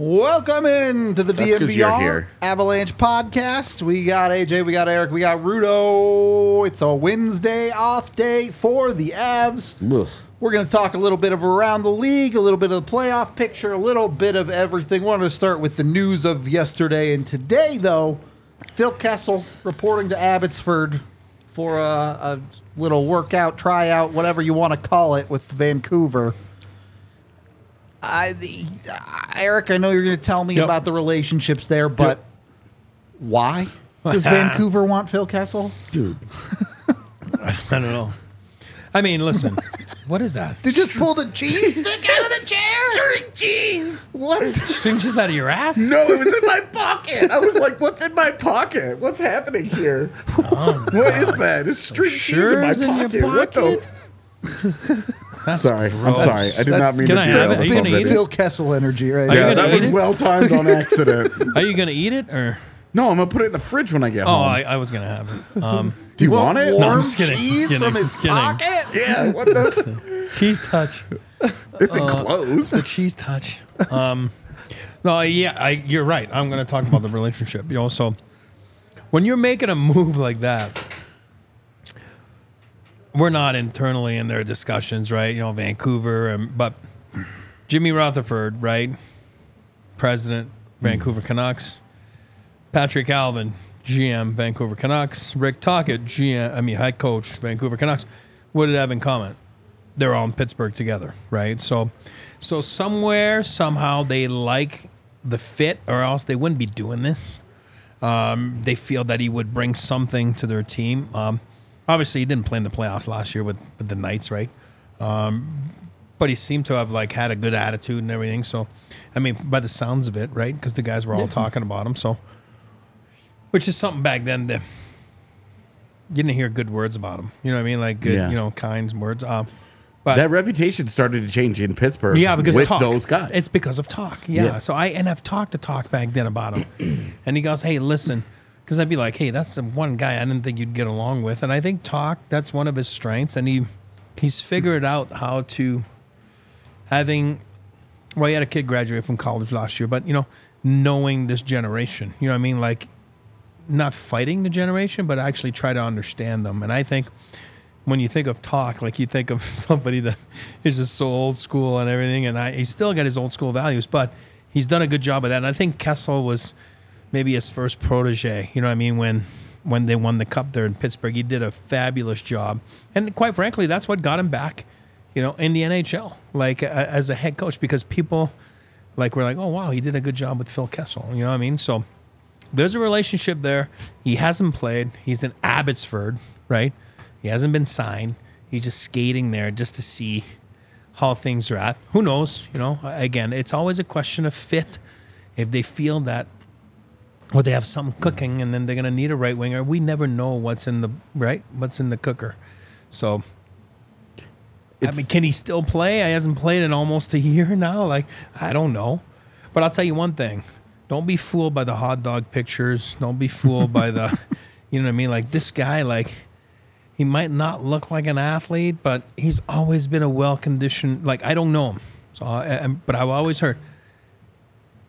Welcome in to the That's 'cause you're DNVR here. Avalanche podcast. We got AJ, we got Eric, we got Rudo. It's a Wednesday off day for the Avs. We're going to talk a little bit of around the league, a little bit of the playoff picture, a little bit of everything. We Wanted to start with the news of yesterday and today, though. Phil Kessel reporting to Abbotsford for a, a little workout, tryout, whatever you want to call it, with Vancouver. I, the, Eric, I know you're going to tell me Yep. about the relationships there, but Yep. why does Vancouver want Phil Kessel? Dude. I don't know. I mean, listen, what is that? They just pulled a cheese stick out of the chair. String cheese. What? String just out of your ass? No, it was in my pocket. I was like, what's in my pocket? What's happening here? Oh, what is that? It's string cheese in sure my is in your pocket. What the? That's Sorry, I'm gross. sorry. I did not mean Can to I do have that. it? Are you gonna eat somebody. it? Phil Kessel energy right Are you Yeah, gonna that was it? well timed on accident. Are you gonna eat it or? No, I'm gonna put it in the fridge when I get Oh, home. I, I was gonna have it. Um, do you want it? No, I'm Warm just kidding, cheese just kidding, from his just kidding. pocket. Yeah. What the? cheese touch. It's Uh, enclosed. The cheese touch. Um, no, yeah, I, you're right. I'm gonna talk about the relationship. You know, so when you're making a move like that, we're not internally in their discussions, right? You know, Vancouver, and, but Jimmy Rutherford, right? President, Vancouver Canucks. Patrik Allvin, GM, Vancouver Canucks. Rick Tocchet, GM, I mean, head coach, Vancouver Canucks. What did they have in common? They're all in Pittsburgh together, right? So, so somewhere, somehow, they like the fit, or else they wouldn't be doing this. Um, they feel that he would bring something to their team. Um, obviously, he didn't play in the playoffs last year with, with the Knights, right? but he seemed to have like had a good attitude and everything. So, I mean, by the sounds of it, right? Because the guys were all talking about him. So, which is something back then that you didn't hear good words about him. You know what I mean? Like good, Yeah. you know, kind words. Um, but That reputation started to change in Pittsburgh. yeah, because with talk. those guys. It's because of talk. Yeah. Yeah. So I and I've talked to talk back then about him, and he goes, "Hey, listen," because I'd be like, "Hey, that's the one guy I didn't think you'd get along with," and I think talk that's one of his strengths, and he he's figured out how to having. Well, he had a kid graduate from college last year, but you know, knowing this generation, you know what I mean, like not fighting the generation, but actually try to understand them. And I think when you think of talk, like you think of somebody that is just so old school and everything, and I, he's still got his old school values, but he's done a good job of that. And I think Kessel was maybe his first protege. You know what I mean? When when they won the cup there in Pittsburgh, he did a fabulous job, and quite frankly, that's what got him back. You know, in the NHL, like as a head coach, because people like were like, oh wow, he did a good job with Phil Kessel. You know what I mean? So there's a relationship there. He hasn't played. He's in Abbotsford, right? He hasn't been signed. He's just skating there just to see how things are at. Who knows? You know, again, it's always a question of fit. If they feel that, or they have something cooking, and then they're gonna need a right winger. We never know what's in the right, what's in the cooker. So, I mean, can he still play? He hasn't played in almost a year now. Like, I don't know. But I'll tell you one thing: don't be fooled by the hot dog pictures. Don't be fooled by the, you know what I mean? Like this guy, like he might not look like an athlete, but he's always been a well conditioned. Like I don't know him, so I, I, but I've always heard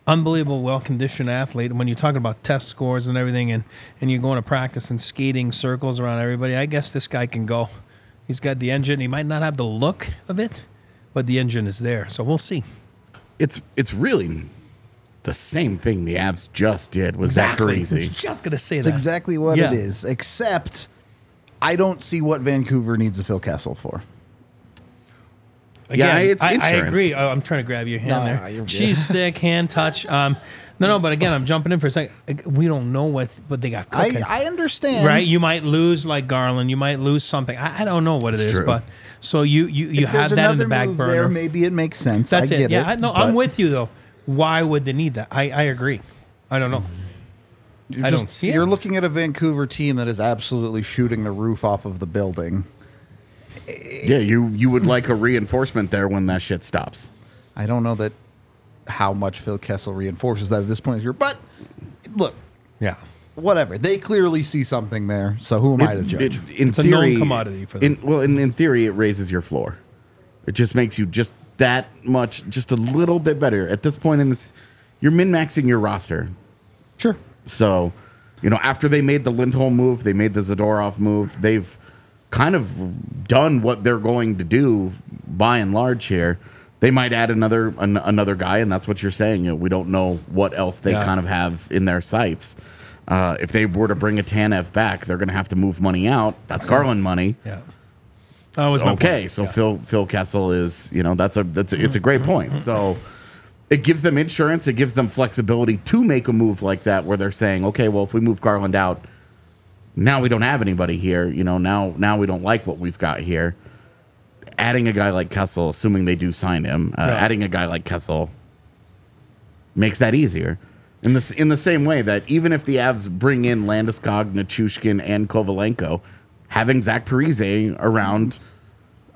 unbelievable well conditioned athlete. And when you're talking about test scores and everything, and and you're going to practice and skating circles around everybody, I guess this guy can go. He's got the engine. He might not have the look of it, but the engine is there. So we'll see. it's it's really the same thing the Avs just did with Zach I was Parise. just gonna say It's that. exactly what Yeah. it is. Except, I don't see what Vancouver needs a Phil Kessel for. Yeah, it's I, I agree. Oh, I'm trying to grab your hand No, there. no, you're good. Cheese stick, hand touch. Um, no, no, but again, I'm jumping in for a second. We don't know what what they got I, cooking. I understand. right? You might lose like Garland. You might lose something. I, I don't know what it It's true. but so you you you If there's have that in the another back move burner. There, maybe it makes sense. That's I it. get Yeah, I, no, I'm but with you though. Why would they need that? I I agree. I don't know. you're I just- don't see it. You're looking at a Vancouver team that is absolutely shooting the roof off of the building. Yeah, you you would like a reinforcement there when that shit stops. I don't know that how much Phil Kessel reinforces that at this point. Here, but look, Yeah. whatever. They clearly see something there. So who am I to judge? it- in It's a known commodity for them. In, well, in, in theory, it raises your floor. It just makes you just that much, just a little bit better. At this point in this, you're min maxing your roster. Sure. So, you know, after they made the Lindholm move, they made the Zadorov move. They've kind of done what they're going to do by and large here. They might add another an, another guy, and that's what you're saying. You know, we don't know what else they Yeah. kind of have in their sights. Uh, if they were to bring a Tanev back, they're going to have to move money out. That's Garland money. Yeah. That was my okay, so Yeah. Phil Phil Kessel is you know that's a that's a, it's a great point. So it gives them insurance. It gives them flexibility to make a move like that where they're saying, okay, well if we move Garland out, now we don't have anybody here. You know now now we don't like what we've got here. Adding a guy like Kessel, assuming they do sign him, uh, Right. adding a guy like Kessel makes that easier. In the, in the same way that even if the Avs bring in Landeskog, Nichushkin, and Kovalenko, having Zach Parise around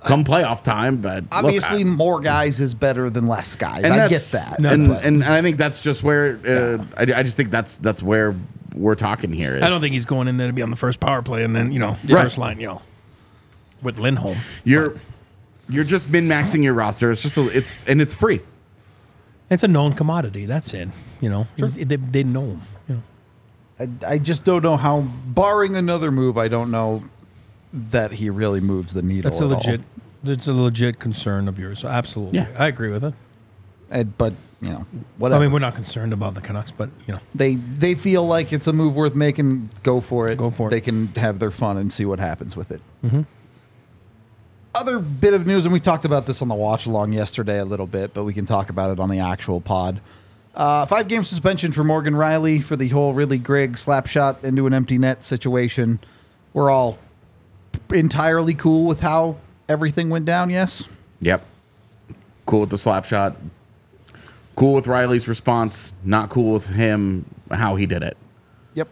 come playoff time, but look, Obviously, I- more guys is better than less guys. and I get that's- that. and, but- and I think that's just where uh, I, I just think that's that's where we're talking here. Is I don't think he's going in there to be on the first power play and then, you know, Right. first line, you know, with Lindholm. you're you're just min maxing your roster. It's just a, it's and it's free. It's a known commodity. That's it. You know, He's- they, they know him. You know. I, I just don't know how, barring another move, I don't know that he really moves the needle. That's a at all. legit. That's a legit concern of yours. So absolutely, Yeah. I agree with it. And- but you know, whatever. I mean, we're not concerned about the Canucks, but you know, they they feel like it's a move worth making. Go for it. Go for it. They can have their fun and see what happens with it. Other bit of news, and we talked about this on the watch along yesterday a little bit, but we can talk about it on the actual pod. Uh, five game suspension for Morgan Rielly for the whole Ridly Greig slap shot into an empty net situation. We're all entirely cool with how everything went down. Yes. Yep. Cool with the slap shot. Cool with Rielly's response. Not cool with him how he did it. Yep.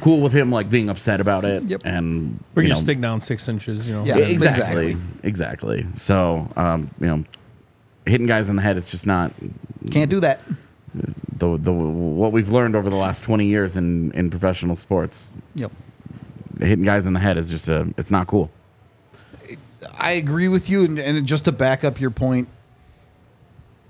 Cool with him like being upset about it. Yep. And we're you gonna stick down six inches. You know, Yeah. Yeah, exactly, exactly. exactly. So, um, you know, hitting guys in the head, it's just not Can't do that. the the what we've learned over the last twenty years in in professional sports. Yep. Hitting guys in the head is just a, it's not cool. I agree with you, and, and just to back up your point,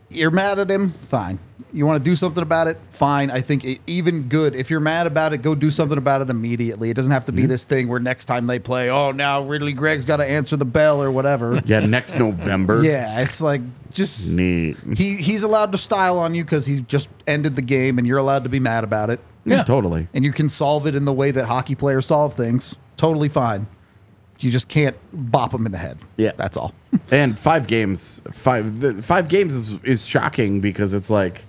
you're mad at him. Fine. You want to do something about it? Fine. I think it, even good. If you're mad about it, go do something about it immediately. It doesn't have to be mm-hmm. this thing where next time they play, oh, now Ridly Greig's got to answer the bell or whatever. Yeah, next November. yeah, it's like just Neat. he he's allowed to style on you because he just ended the game, and you're allowed to be mad about it. Yeah, totally. And you can solve it in the way that hockey players solve things. Totally fine. You just can't bop them in the head. Yeah. that's all. And five games, five the, five games is is shocking because it's like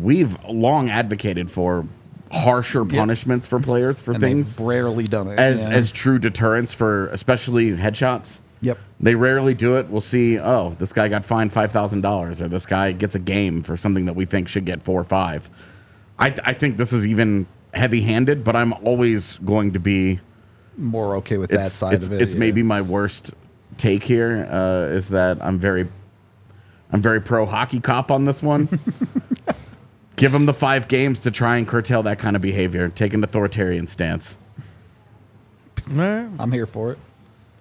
we've long advocated for harsher punishments for players for and things rarely done it as yeah. as true deterrence for especially headshots. Yep. They rarely do it. We'll see. Oh, this guy got fined five thousand dollars, or this guy gets a game for something that we think should get four or five. I, I think this is even heavy-handed, but I'm always going to be more okay with that side it's, of it. It's yeah. maybe my worst take here uh, is that I'm very, I'm very pro hockey cop on this one. Give him the five games to try and curtail that kind of behavior. Take an authoritarian stance. I'm here for it.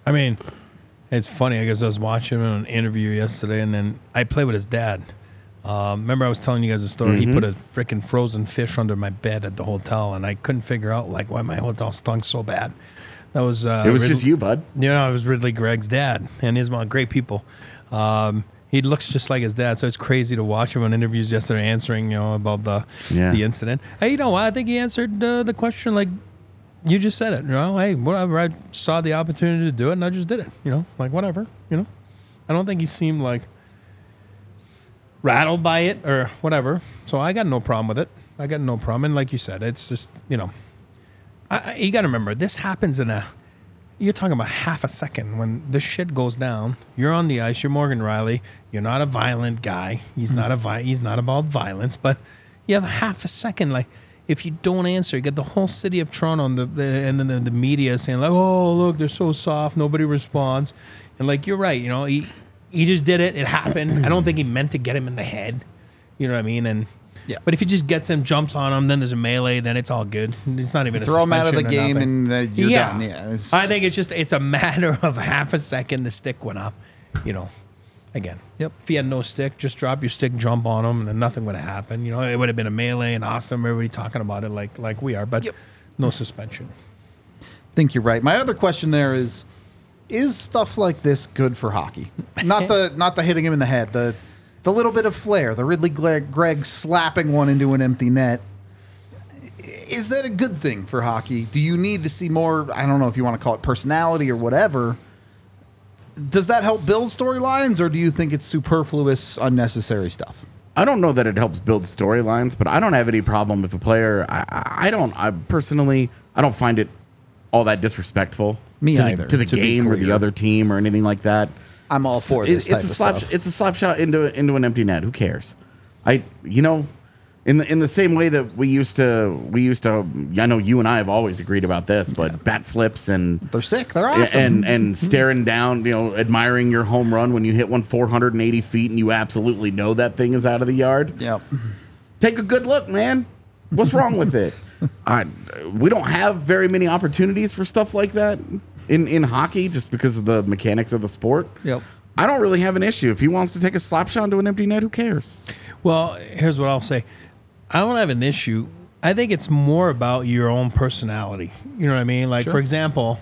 I mean, it's funny. I guess I was watching him in an interview yesterday, and then I played with his dad. Um, remember, I was telling you guys a story. Mm-hmm. He put a freaking frozen fish under my bed at the hotel, and I couldn't figure out like why my hotel stunk so bad. That was uh, It was Rid- just you, bud. You know, it was Ridly Greig's dad and his mom. Great people. Um, he looks just like his dad, so it's crazy to watch him on interviews yesterday answering, you know, about the Yeah. the incident. Hey, you know what? I think he answered uh, the question like you just said it. You know, hey, whatever. I saw the opportunity to do it, and I just did it. You know, like whatever. You know, I don't think he seemed like rattled by it or whatever. So I got no problem with it. I got no problem. And like you said, it's just you know, I, I, you got to remember this happens in a. You're talking about half a second when this shit goes down. You're on the ice. You're Morgan Rielly. You're not a violent guy. He's mm. not a vi- He's not about violence. But you have half a second. Like if you don't answer, you get the whole city of Toronto and the, the and then the, the media saying like, "Oh, look, they're so soft. Nobody responds." And like you're right. You know, he he just did it. It happened. I don't think he meant to get him in the head. You know what I mean? And Yeah. But if he just gets him, jumps on him, then there's a melee. Then it's all good. It's not even a Throw him out of the game nothing. and uh, you're done. Yeah, I think it's just it's a matter of half a second the stick went up, you know. Again. Yep. If he had no stick, just drop your stick, jump on him, and then nothing would have happened. You know, it would have been a melee and awesome. Everybody talking about it like like we are, but Yep. no suspension. I think you're right. My other question there is is stuff like this good for hockey? Not the not the hitting him in the head, the the little bit of flair, the Ridly Greig, slapping one into an empty net. Is that a good thing for hockey? Do you need to see more, I don't know if you want to call it personality or whatever. Does that help build storylines or do you think it's superfluous, unnecessary stuff? I don't know that it helps build storylines, but I don't have any problem if a player. I, I don't. I personally, I don't find it all that disrespectful. Me to either, The, to the to game or the other team or anything like that. I'm all for this It- type it's a of slap. stuff. It's a slap shot into into an empty net. Who cares? I you know, in the in the same way that we used to we used to. I know you and I have always agreed about this, but bat flips and They're sick. They're awesome. and and staring down, you know, admiring your home run when you hit one 480 feet and you absolutely know that thing is out of the yard. yep. Take a good look, man. What's wrong with it? I, we don't have very many opportunities for stuff like that in in hockey, just because of the mechanics of the sport. Yep. I don't really have an issue if he wants to take a slap shot into an empty net. Who cares? Well, here's what I'll say. I don't have an issue. I think it's more about your own personality. You know what I mean? Like, Sure. for example,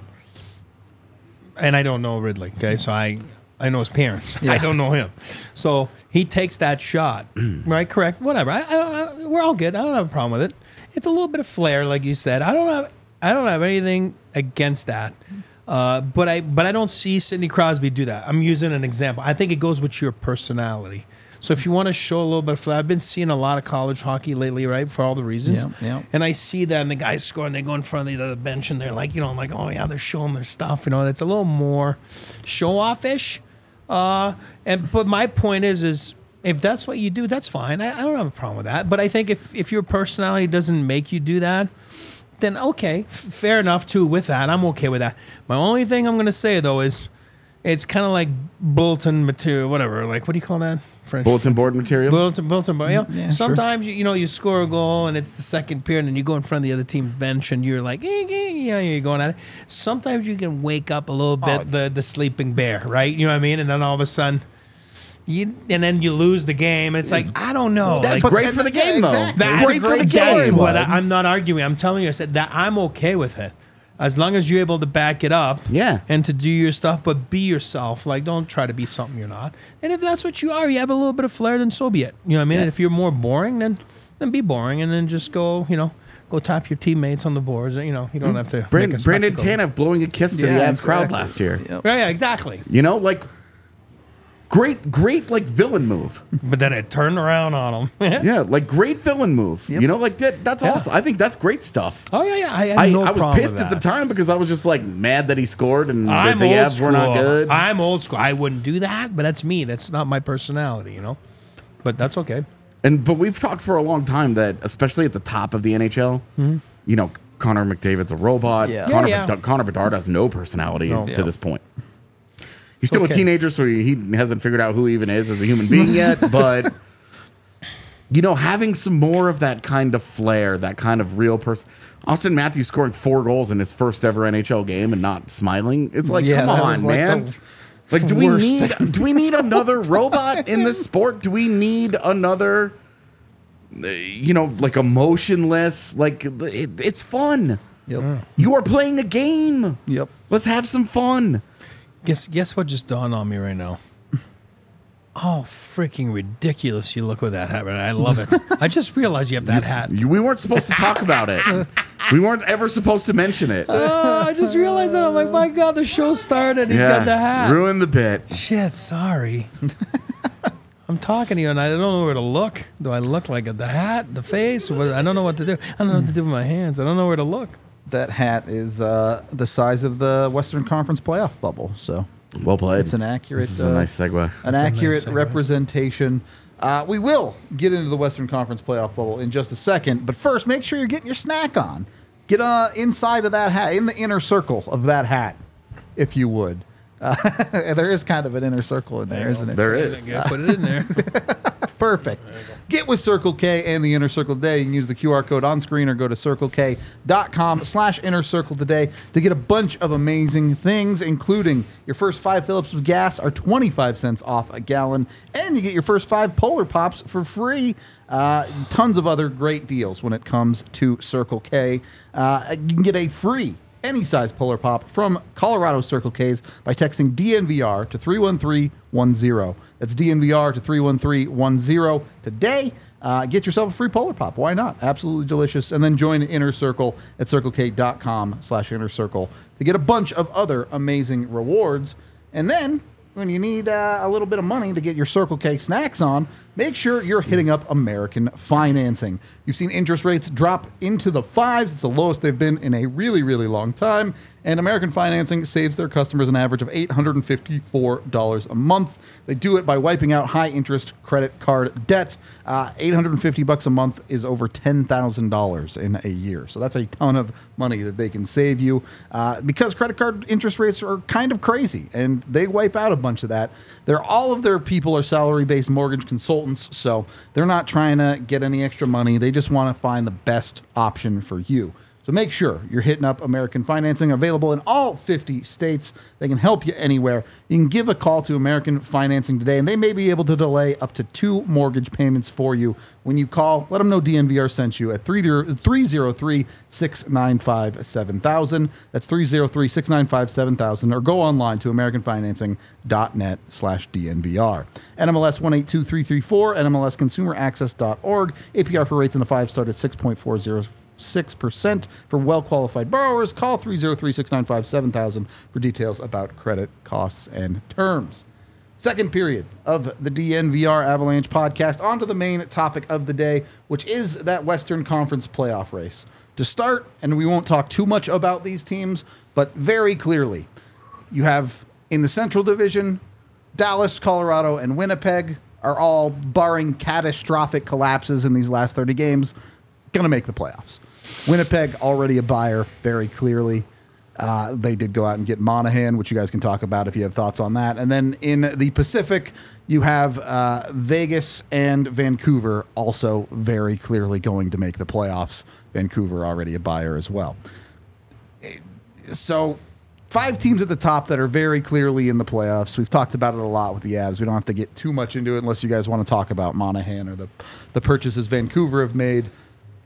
and I don't know Ridly. Okay, so I I know his parents. I don't know him. So he takes that shot, right? Correct. Whatever. I, I don't. I, we're all good. I don't have a problem with it. It's a little bit of flair, like you said. I don't have. I don't have anything against that. Uh, but I but I don't see Sidney Crosby do that. I'm using an example. I think it goes with your personality. So if you want to show a little bit of flair, I've been seeing a lot of college hockey lately, right? For all the reasons. Yeah, yeah. And I see that, and the guys score, and they go in front of the other bench, and they're like, you know, I'm like, oh yeah, they're showing their stuff. You know, it's a little more show off ish. Uh, and but my point is, is if that's what you do, that's fine. I, I don't have a problem with that. But I think if if your personality doesn't make you do that, then okay, f- fair enough too. With that, I'm okay with that. My only thing I'm gonna say though is, it's kind of like bulletin material, whatever. Like what do you call that? French Bulletin board material. Bulletin, bulletin board. You know, Yeah, sure. sometimes you, you know you score a goal and it's the second period and you go in front of the other team's bench and you're like, eh, eh, yeah, you're going at it. Sometimes you can wake up a little bit Oh. the the sleeping bear, right? You know what I mean? And then all of a sudden, you and then you lose the game. And it's like I don't know. That's like, great for the game, though. exactly. that's great for the that's game. what I'm not arguing. I'm telling you, I said that I'm okay with it. As long as you're able to back it up, Yeah. and to do your stuff, but be yourself. Like, don't try to be something you're not. And if that's what you are, you have a little bit of flair, then so be it. You know what I mean? Yeah. And if you're more boring, then then be boring, and then just go, you know, go tap your teammates on the boards. You know, you don't mm. have to. Brandon, make a Brandon spectacle. Tanev blowing a kiss to the Yeah, Avs crowd last year. Yep. Yeah, yeah, exactly. You know, like great, great, like villain move. But then it turned around on him. Yeah, like great villain move. Yep. You know, like that. That's Yeah. awesome. I think that's great stuff. Oh yeah, yeah. I, have I, no I was pissed with at the time because I was just like mad that he scored and I'm the old Avs school. were not good. I'm old school. I wouldn't do that, but that's me. That's not my personality, you know. But that's okay. And but we've talked for a long time that, especially at the top of the NHL, mm-hmm. you know, Connor McDavid's a robot. Yeah. Connor, Yeah, yeah. Bedard, Connor Bedard has no personality No. to Yeah. this point. He's still Okay. a teenager, so he, he hasn't figured out who he even is as a human being yet. But you know, having some more of that kind of flair, that kind of real person. Auston Matthews scoring four goals in his first ever NHL game and not smiling. It's like, Yeah, come on, like man. the Like, do we need do we need another robot in this sport? Do we need another, you know, like emotionless? Like, it, it's fun. Yep. You are playing a game. Yep. Let's have some fun. Guess guess what just dawned on me right now. Oh, freaking ridiculous you look with that hat. I love it. I just realized you have that hat. You- We weren't supposed to talk about it. We weren't ever supposed to mention it. Oh, I just realized that. I'm like, my God, the show started. He's got the hat. Ruin the bit. Shit, sorry. I'm talking to you and I don't know where to look. Do I look like the hat, the face? What, I don't know what to do. I don't know what to do with my hands. I don't know where to look. That hat is uh, the size of the Western Conference playoff bubble. So Well played. it's an accurate, This is a uh, nice segue. an That's accurate nice segue. representation. Uh, we will get into the Western Conference playoff bubble in just a second, but first, make sure you're getting your snack on. Get uh, inside of that hat, in the inner circle of that hat, if you would. Uh, there is kind of an inner circle in there, isn't it? There is. Yeah, put it in there. Perfect. Get with Circle K and the Inner Circle today. You can use the QR code on screen or go to circlek.com slash inner circle today to get a bunch of amazing things, including your first five Phillips of gas are 25 cents off a gallon, and you get your first five Polar Pops for free. Uh, tons of other great deals when it comes to Circle K. Uh, you can get a free any size Polar Pop from Colorado Circle K's by texting DNVR to 31310. That's DNVR to 31310 today. Uh, get yourself a free Polar Pop. Why not? Absolutely delicious. And then join Inner Circle at circlek.com slash inner circle to get a bunch of other amazing rewards. And then when you need uh, a little bit of money to get your Circle K snacks on, make sure you're hitting up American Financing. You've seen interest rates drop into the fives. It's the lowest they've been in a really, really long time. And American Financing saves their customers an average of $854 a month. They do it by wiping out high interest credit card debt. Uh, 850 bucks a month is over $10,000 in a year. So that's a ton of money that they can save you uh, because credit card interest rates are kind of crazy and they wipe out a bunch of that. They're all of their people are salary based mortgage consultants. So they're not trying to get any extra money. They just want to find the best option for you. So make sure you're hitting up American Financing, available in all 50 states. They can help you anywhere. You can give a call to American Financing today, and they may be able to delay up to two mortgage payments for you. When you call, let them know DNVR sent you at 303 695 7000. That's 303 695 7000, or go online to AmericanFinancing.net slash DNVR. NMLS 182334, NMLSConsumerAccess.org. APR for rates in the five start at 6.40. 6% for well qualified borrowers. Call 303 695 7000 for details about credit costs and terms. Second period of the DNVR Avalanche podcast. On to the main topic of the day, which is that Western Conference playoff race. To start, and we won't talk too much about these teams, but very clearly, you have in the Central Division, Dallas, Colorado, and Winnipeg are all, barring catastrophic collapses in these last 30 games, going to make the playoffs. Winnipeg already a buyer, very clearly. Uh, they did go out and get Monahan, which you guys can talk about if you have thoughts on that. And then in the Pacific, you have uh, Vegas and Vancouver also very clearly going to make the playoffs. Vancouver already a buyer as well. So, five teams at the top that are very clearly in the playoffs. We've talked about it a lot with the Avs. We don't have to get too much into it unless you guys want to talk about Monahan or the the purchases Vancouver have made.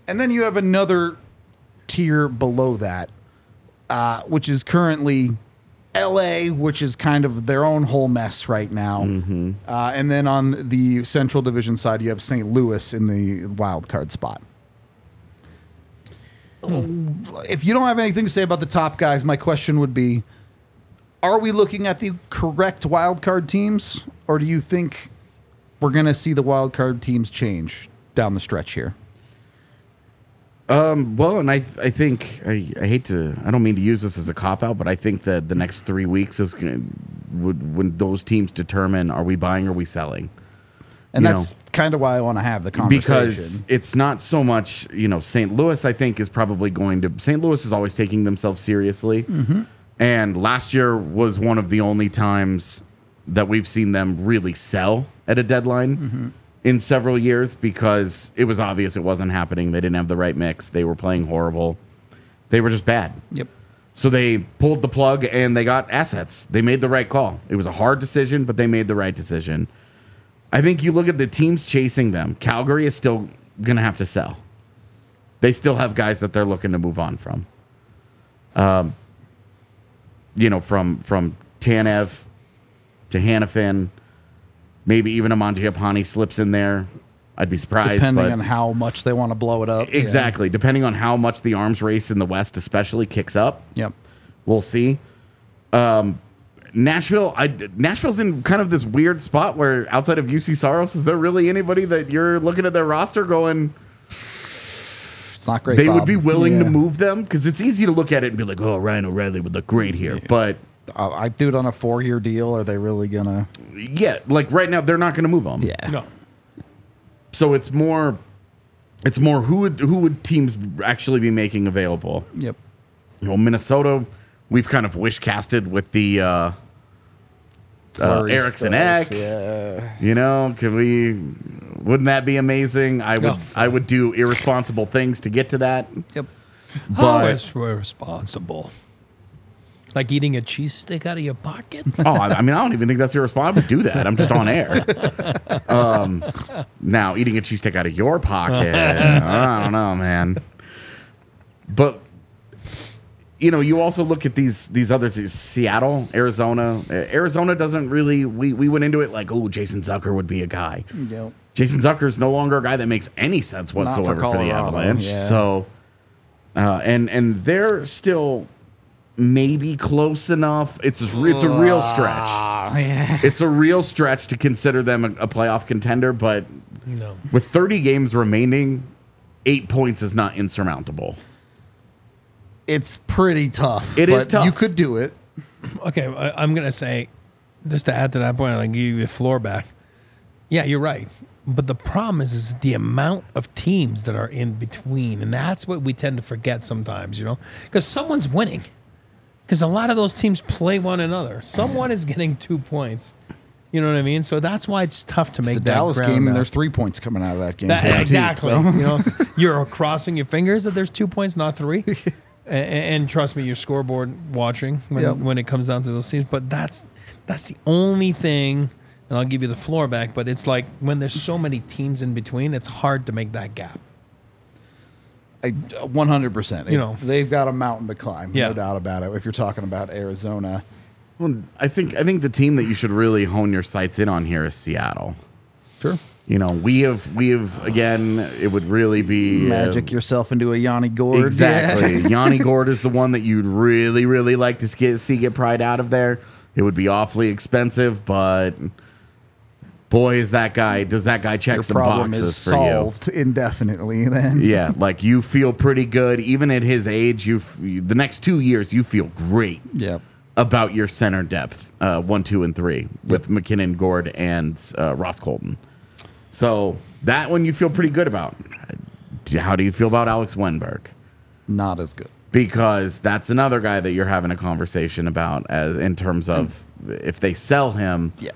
And then you have another tier below that, uh, which is currently LA, which is kind of their own whole mess right now. Uh, and then on the Central Division side, you have St. Louis in the wild card spot. If you don't have anything to say about the top guys, my question would be Are we looking at the correct wild card teams, or do you think we're going to see the wild card teams change down the stretch here? Um, well, and I I think I, I hate to I don't mean to use this as a cop out, but I think that the next three weeks is going to would when those teams determine are we buying or are we selling And You that's kind of why I want to have the conversation. because it's not so much you know St. Louis I think is probably going to St. Louis is always taking themselves seriously, and last year was one of the only times that we've seen them really sell at a deadline in several years because it was obvious it wasn't happening. They didn't have the right mix. They were playing horrible. They were just bad. Yep. So they pulled the plug and they got assets. They made the right call. It was a hard decision, but they made the right decision. I think you look at the teams chasing them. Calgary is still going to have to sell. They still have guys that they're looking to move on from. Um, you know, from from Tanev to Hanifin, maybe even a Mangiapane slips in there. I'd be surprised. Depending on how much they want to blow it up. Yeah. Exactly. Depending on how much the arms race in the West, especially, kicks up, Yep. we'll see. Um, Nashville, I, Nashville's in kind of this weird spot where outside of Juuse Saros, is there really anybody that you're looking at their roster going, It's not great. they would be willing to move them? Because it's easy to look at it and be like, oh, Ryan O'Reilly would look great here. But Uh, I do it on a four-year deal. Are they really gonna? yeah, like right now, they're not going to move them. Yeah. No. So it's more, it's more who would who would teams actually be making available? Yep. you know, Minnesota, we've kind of wish casted with the uh, uh, Fleury Eriksson stuff, Eck. Yeah. You know, can we Wouldn't that be amazing? I would Oh, I would do irresponsible things to get to that. Yep. How But is responsible? Like eating a cheese stick out of your pocket? oh, I, I mean, I don't even think that's irresponsible. I would do that. I'm just on air. Um, now, eating a cheesesteak out of your pocket, I don't know, man. But you know, you also look at these these other teams, Seattle, Arizona. Uh, Arizona doesn't really. We we went into it like, oh, Jason Zucker would be a guy. Yep. Jason Zucker is no longer a guy that makes any sense whatsoever for, the Avalanche. yeah. So, uh, and and they're still maybe close enough. It's a- it's a real ah. stretch. Oh, it's a real stretch to consider them a, a playoff contender, but no. with 30 games remaining, eight points is not insurmountable. It's pretty tough. It is but tough. You could do it. Okay, I- I'm gonna say, just to add to that point, like give you a floor back. Yeah, you're right. But the problem is, is the amount of teams that are in between, and that's what we tend to forget sometimes. You know, because someone's winning. Because a lot of those teams play one another. Someone is getting two points. You know what I mean? So that's why it's tough to make The that Dallas game, up. there's three points coming out of that game. That- exactly. so. You know, you're crossing your fingers that there's two points, not three. and, and trust me, your scoreboard watching when, Yep. when it comes down to those teams. But that's that's the only thing. And I'll give you the floor back. But it's like when there's so many teams in between, it's hard to make that gap. I- 100%. You know. they've got a mountain to climb, Yeah. no doubt about it. If you're talking about Arizona, Well, I think I think the team that you should really hone your sights in on here is Seattle. sure. You know, we have we have again. It would really be uh, Magic yourself into a Yanni Gourde. Exactly. Yanni Gourde is the one that you'd really, really like to get, see get pried out of there. It would be awfully expensive, but boy, is that guy, does that guy check Your some problem boxes is for solved indefinitely. Then? Yeah, like you feel pretty good. Even at his age, you the next two years, you feel great Yep. about your center depth, uh, one, two, and three, with MacKinnon, Gourde, and uh, Ross Colton. So that one you feel pretty good about. How do you feel about Alex Wennberg? Not as good. because that's another guy that you're having a conversation about as in terms of if they sell him Yeah.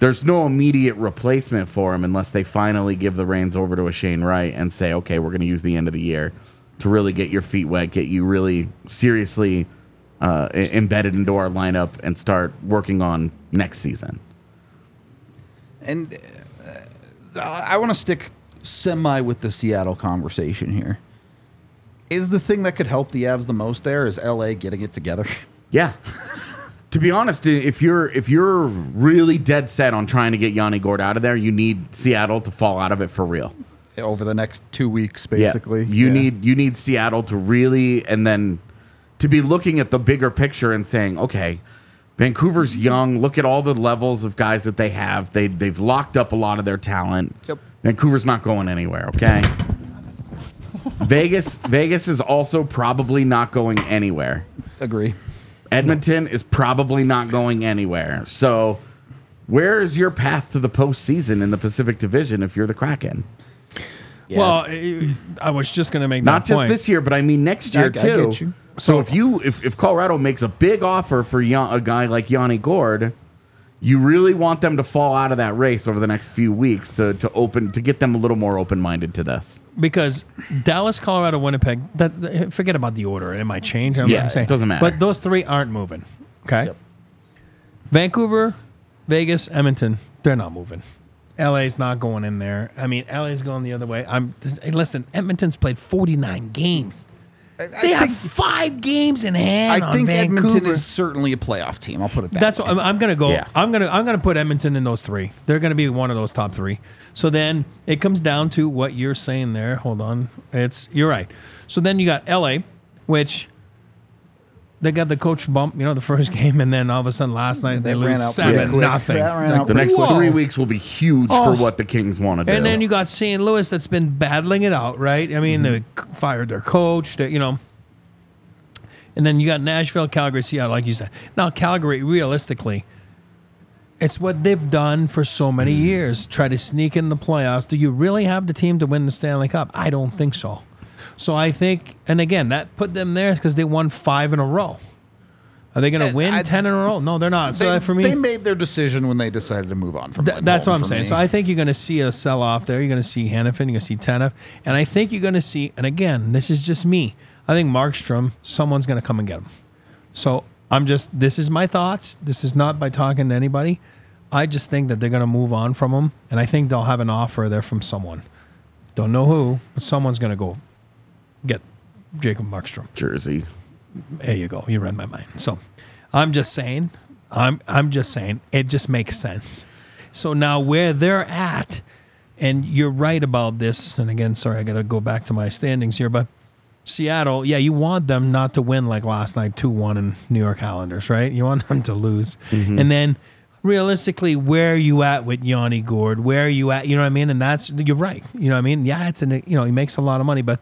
There's no immediate replacement for him unless they finally give the reins over to a Shane Wright and say okay we're going to use the end of the year to really get your feet wet get you really seriously uh, embedded into our lineup and start working on next season And uh, I want to stick semi with the Seattle conversation here. Is the thing that could help the Avs the most there is LA getting it together? Yeah. to be honest, if you're if you're really dead set on trying to get Yanni Gourde out of there, you need Seattle to fall out of it for real. Over the next two weeks, basically. Yeah. You Yeah. need you need Seattle to really and then to be looking at the bigger picture and saying, okay, Vancouver's young. Look at all the levels of guys that they have. They they've locked up a lot of their talent. Yep. Vancouver's not going anywhere, okay? Vegas Vegas is also probably not going anywhere. agree. Edmonton is probably not going anywhere. So where is your path to the postseason in the Pacific Division if you're the Kraken? Yeah. Well, I- I was just going to make Not that just point. this year, but I mean next year I too. get you. So if you if, if Colorado makes a big offer for Yan- a guy like Yanni Gourde, you really want them to fall out of that race over the next few weeks to to open to get them a little more open minded to this. because Dallas, Colorado, Winnipeg. That, forget about the order; it might change. I'm, Yeah, I'm saying, it doesn't matter. But those three aren't moving. Okay. Yep. Vancouver, Vegas, Edmonton. They're not moving. LA's not going in there. I mean, LA's going the other way. I'm hey, listen. Edmonton's played 49 games. They have think- five games in hand. I think Edmonton is certainly a playoff team. I'll put it that That's way. what I'm, I'm gonna go. Yeah. I'm gonna I'm gonna put Edmonton in those three. They're gonna be one of those top three. So then it comes down to what you're saying there. Hold on, it's you're right. So then you got LA, which they got the coach bump, you know, the first game, and then all of a sudden last night they, They ran lose out seven quick. nothing. That ran Like, out The next whoa. three weeks will be huge Oh. for what the Kings want to do. And then you got St. Louis that's been battling it out, right? I mean, mm-hmm. they fired their coach, they, you know. And then you got Nashville, Calgary, Seattle, like you said. Now, Calgary, realistically, it's what they've done for so many mm. years. Try to sneak in the playoffs. Do you really have the team to win the Stanley Cup? I don't think so. So I think, and again, that put them there because they won five in a row. Are they going to win I- 10 in a row? No, they're not. So they, for me, they made their decision when they decided to move on from. Th- that's what I'm saying. me. So I think you're going to see a sell off there. You're going to see Hanifin. You're going to see Tanev. And I think you're going to see, and again, this is just me. I think Markstrom, someone's going to come and get him. So I'm just, this is my thoughts. This is not by talking to anybody. I just think that they're going to move on from him. And I think they'll have an offer there from someone. Don't know who, but someone's going to go get Jacob Markstrom. Jersey. There you go. You read my mind. So I'm just saying, I'm I'm just saying, it just makes sense. So now where they're at, and you're right about this, and again, sorry, I gotta go back to my standings here, but Seattle, yeah, you want them not to win like last night, two one in New York Islanders, right? You want them to lose. Mm-hmm. And then realistically, where are you at with Yanni Gourde? Where are you at? You know what I mean? And that's you're right. You know what I mean? Yeah, it's an you know, he makes a lot of money, but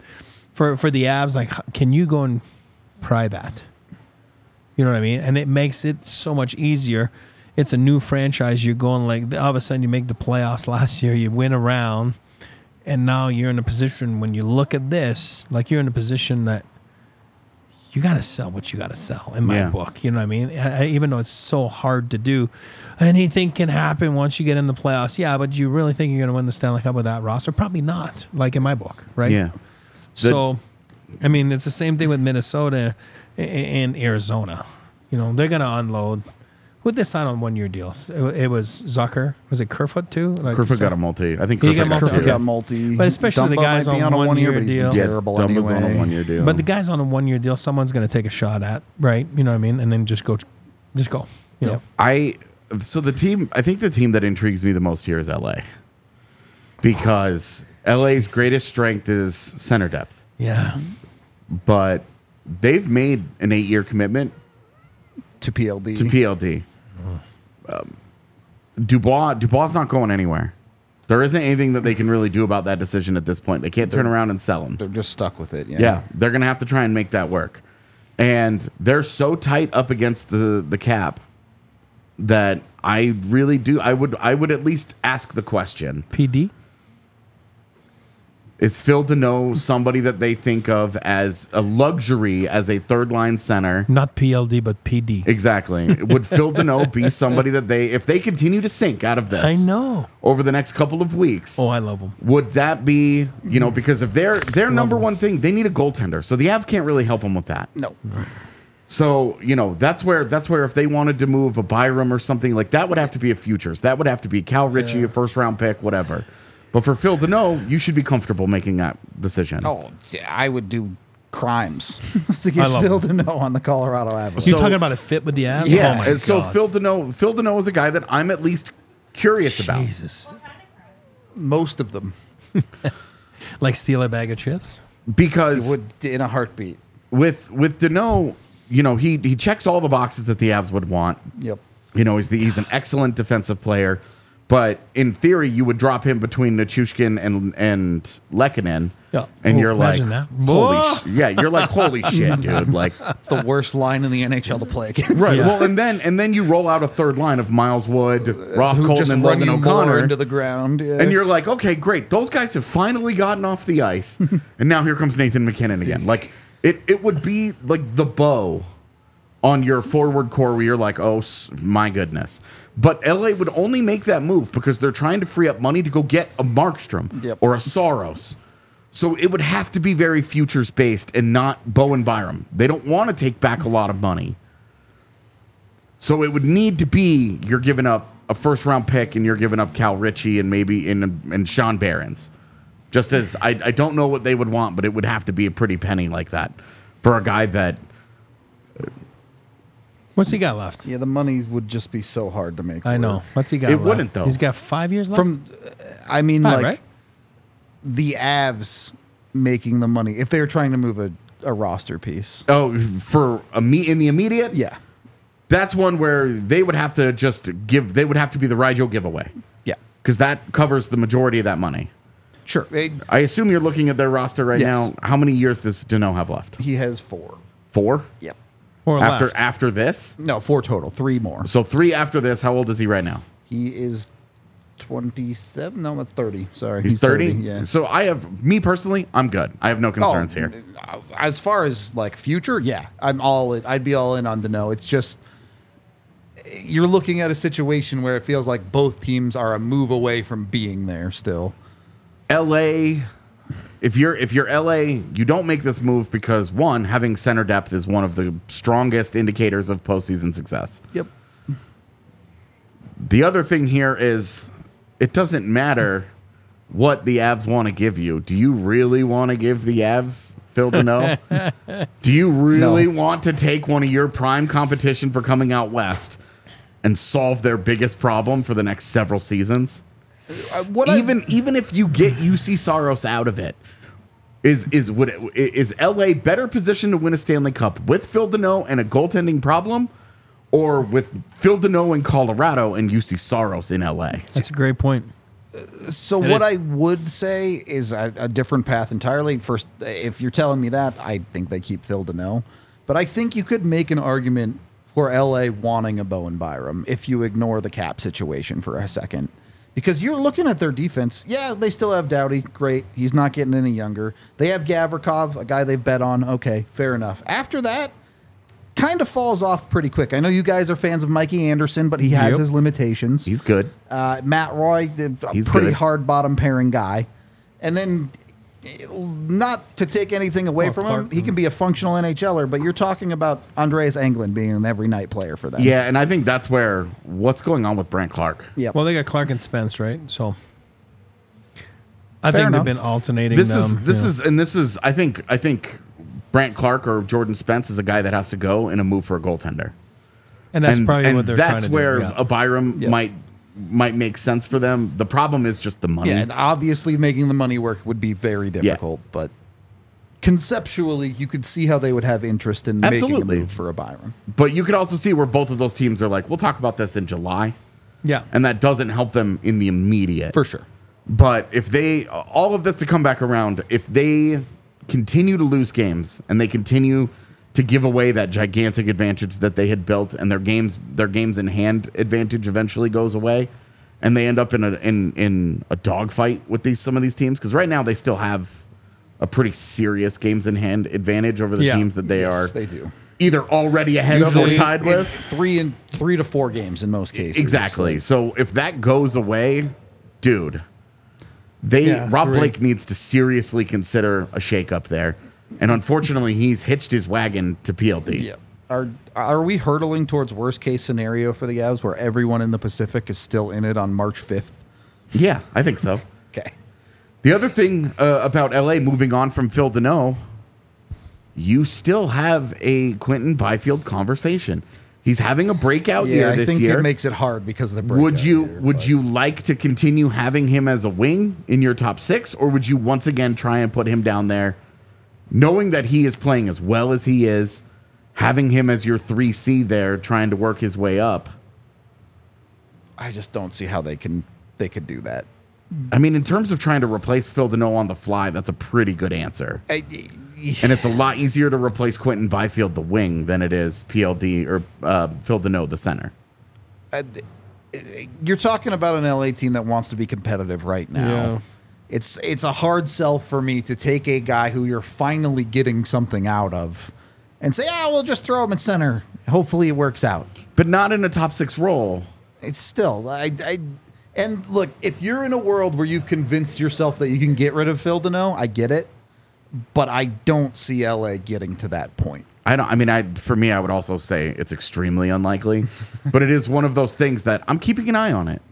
for for the Avs, like can you go and pry that? You know what I mean? And it makes it so much easier. It's a new franchise. You're going like all of a sudden you make the playoffs last year, you win around, and now you're in a position when you look at this, like you're in a position that you got to sell what you got to sell in my Yeah. book. You know what I mean? I, I- even though it's so hard to do, anything can happen once you get in the playoffs. Yeah, but you really think you're going to win the Stanley Cup with that roster? Probably not. Like in my book, right? Yeah. So, I mean, it's the same thing with Minnesota a- a- and Arizona. You know, they're going to unload. Would they sign on one year deals? It, it was Zucker. Was it Kerfoot too? Like, Kerfoot got a multi. I think Kerfoot got got, multi. Kerfoot got multi. But especially the guys might be on a one year, year but he's deal. Yeah, terrible Dumba's anyway. on a one year deal. But the guys on a one year deal, someone's going to take a shot at, right? You know what I mean? And then just go, just go. You know, I so the team I think the team that intrigues me the most here is LA. Because LA's greatest strength is center depth. yeah. But they've made an eight year commitment to PLD. to PLD. Um, Dubois Dubois not going anywhere. There isn't anything that they can really do about that decision at this point. They can't turn around and sell him. They're just stuck with it. Yeah. Yeah, they're gonna have to try and make that work, and they're so tight up against the the cap that I really do. I would I would at least ask the question: PD. Is Phil Danault somebody that they think of as a luxury as a third line center? Not PLD, but PD. Exactly. Would Phil Danault be somebody that they, if they continue to sink out of this, I know. over the next couple of weeks? Oh, I love them. Would that be, you know, because of their their number one thing, they need a goaltender. So the Avs can't really help them with that. No. So you know that's where that's where if they wanted to move a Byram or something like that would have to be a futures. That would have to be Cal Ritchie, a first round pick, whatever. But for Phil Danault, you should be comfortable making that decision. Oh, I would do crimes to get love Phil to know on the Colorado Avenue. You're So- talking about a fit with the Avs? yeah. Oh my and so God. Phil Danault, Phil Danault is a guy that I'm at least curious about. Jesus. Most of them. Like steal a bag of chips? because would in a heartbeat. with with Danault, you know, he he checks all the boxes that the Avs would want. Yep. You know, he's the, he's an excellent defensive player, but in theory, you would drop him between Nichushkin and and Lehkonen, Yeah. and you're like, imagine that. holy, sh- yeah, you're like, holy shit, dude, like, It's the worst line in the NHL to play against. right. Yeah. Well, and then and then you roll out a third line of Miles Wood, uh, Ross Who Colton, just and run Logan you more O'Connor, into the ground. Yeah. and you're like, okay, great, those guys have finally gotten off the ice, and now here comes Nathan MacKinnon again. Like, it it would be like the bow on your forward core where you're like, oh s- my goodness. But LA would only make that move because they're trying to free up money to go get a Markstrom Yep. or a Saros. So it would have to be very futures based and not Bowen Byram. They don't want to take back a lot of money. So it would need to be you're giving up a first round pick and you're giving up Cal Ritchie and maybe in and Sean Behrens. Just as I, I don't know what they would want, but it would have to be a pretty penny like that for a guy that What's he got left? Yeah, the money would just be so hard to make. I work. know. What's he got It left? wouldn't, though. He's got five years left? From, I mean, Five, like right? the Avs making the money if they were trying to move a, a roster piece. oh for a me in the immediate Yeah, that's one where they would have to just give they would have to be the Rigel giveaway yeah, because that covers the majority of that money. sure. It- I assume you're looking at their roster right Yes. now. How many years does Danault have left? he has four. Four Yep. Or after left? after this. No, four total. Three more. So three after this. How old is he right now? He is 27. No, that's 30. Sorry. He's, 30. Yeah. So I have me personally, I'm good. I have no oh, concerns Oh, here. As far as like future, yeah, I'm all in. I'd be all in on the no. It's just you're looking at a situation where it feels like both teams are a move away from being there still. LA if you're if you're LA, you don't make this move because one, having center depth is one of the strongest indicators of postseason success. Yep. The other thing here is it doesn't matter what the Avs want to give you. Do you really want to give the Avs Phil Danault? Do you really No. want to take one of your prime competition for coming out west and solve their biggest problem for the next several seasons? Uh, what I- even even if you get Juuse Saros out of it, is is would it, is LA better positioned to win a Stanley Cup with Phil Danault and a goaltending problem, or with Phil Danault in Colorado and Juuse Saros in LA? That's a great point. So It what is. I would say is a, a different path entirely. First, if you're telling me that, I think they keep Phil Danault, but I think you could make an argument for LA wanting a Bowen Byram if you ignore the cap situation for a second, because you're looking at their defense. Yeah, they still have Doughty, great. He's not getting any younger. They have Gavrikov, a guy they've bet on. Okay, fair enough. After that. Kind of falls off pretty quick. I know you guys are fans of Mikey Anderson, but he has Yep. his limitations. He's good. Uh, Matt Roy, a He's pretty good. hard bottom pairing guy. And then, not to take anything away Well, from him, he can be a functional NHLer, but you're talking about Andreas Englund being an every night player for them. Yeah, and I think that's where what's going on with Brandt Clarke. Yeah. Well, they got Clarke and Spence, right? So I Fair think enough. they've been alternating This them. is this yeah. is and this is I think I think Brandt Clarke or Jordan Spence is a guy that has to go in a move for a goaltender. and that's and, probably and what they're that's trying to where do. yeah. a Byram Yeah. might might make sense for them. The problem is just the money. yeah, and obviously making the money work would be very difficult, but conceptually, you could see how they would have interest in Absolutely. making a move for a Byram. But you could also see where both of those teams are like, we'll talk about this in July. yeah. And that doesn't help them in the immediate. For sure. But if they, all of this to come back around, if they continue to lose games and they continue to give away that gigantic advantage that they had built and their games, their games in hand advantage eventually goes away and they end up in a, in, in a dogfight with these, some of these teams. Cause right now they still have a pretty serious games in hand advantage over the Yeah. teams that they Yes, are they do. either already ahead or Usually tied In with. three and three to four games in most cases. Exactly. So if that goes away, dude, they Yeah, Rob three. Blake needs to seriously consider a shakeup there. And unfortunately, he's hitched his wagon to PLD. Yeah. Are are we hurtling towards worst case scenario for the Avs where everyone in the Pacific is still in it on March 5th? Yeah, I think so. Okay. The other thing uh, about LA moving on from Phil Danault, you still have a Quinton Byfield conversation. He's having a breakout Yeah, year I this think year. it makes it hard because of the would you year, would but- you like to continue having him as a wing in your top six, or would you once again try and put him down there, knowing that he is playing as well as he is, having him as your three C there, trying to work his way up? I just don't see how they can they could do that. I mean, in terms of trying to replace Phil Danault on the fly, that's a pretty good answer. I, And it's a lot easier to replace Quinton Byfield, the wing, than it is PLD or uh, Phil Danault, the center. I- you're talking about an LA team that wants to be competitive right now. Yeah. It's it's a hard sell for me to take a guy who you're finally getting something out of and say, "Ah, we'll just throw him in center. Hopefully it works out." But not in a top six role. It's still I, I and look, if you're in a world where you've convinced yourself that you can get rid of Phil Danault, I get it, but I don't see LA getting to that point. I don't. I mean, I for me, I would also say it's extremely unlikely, but it is one of those things that I'm keeping an eye on it.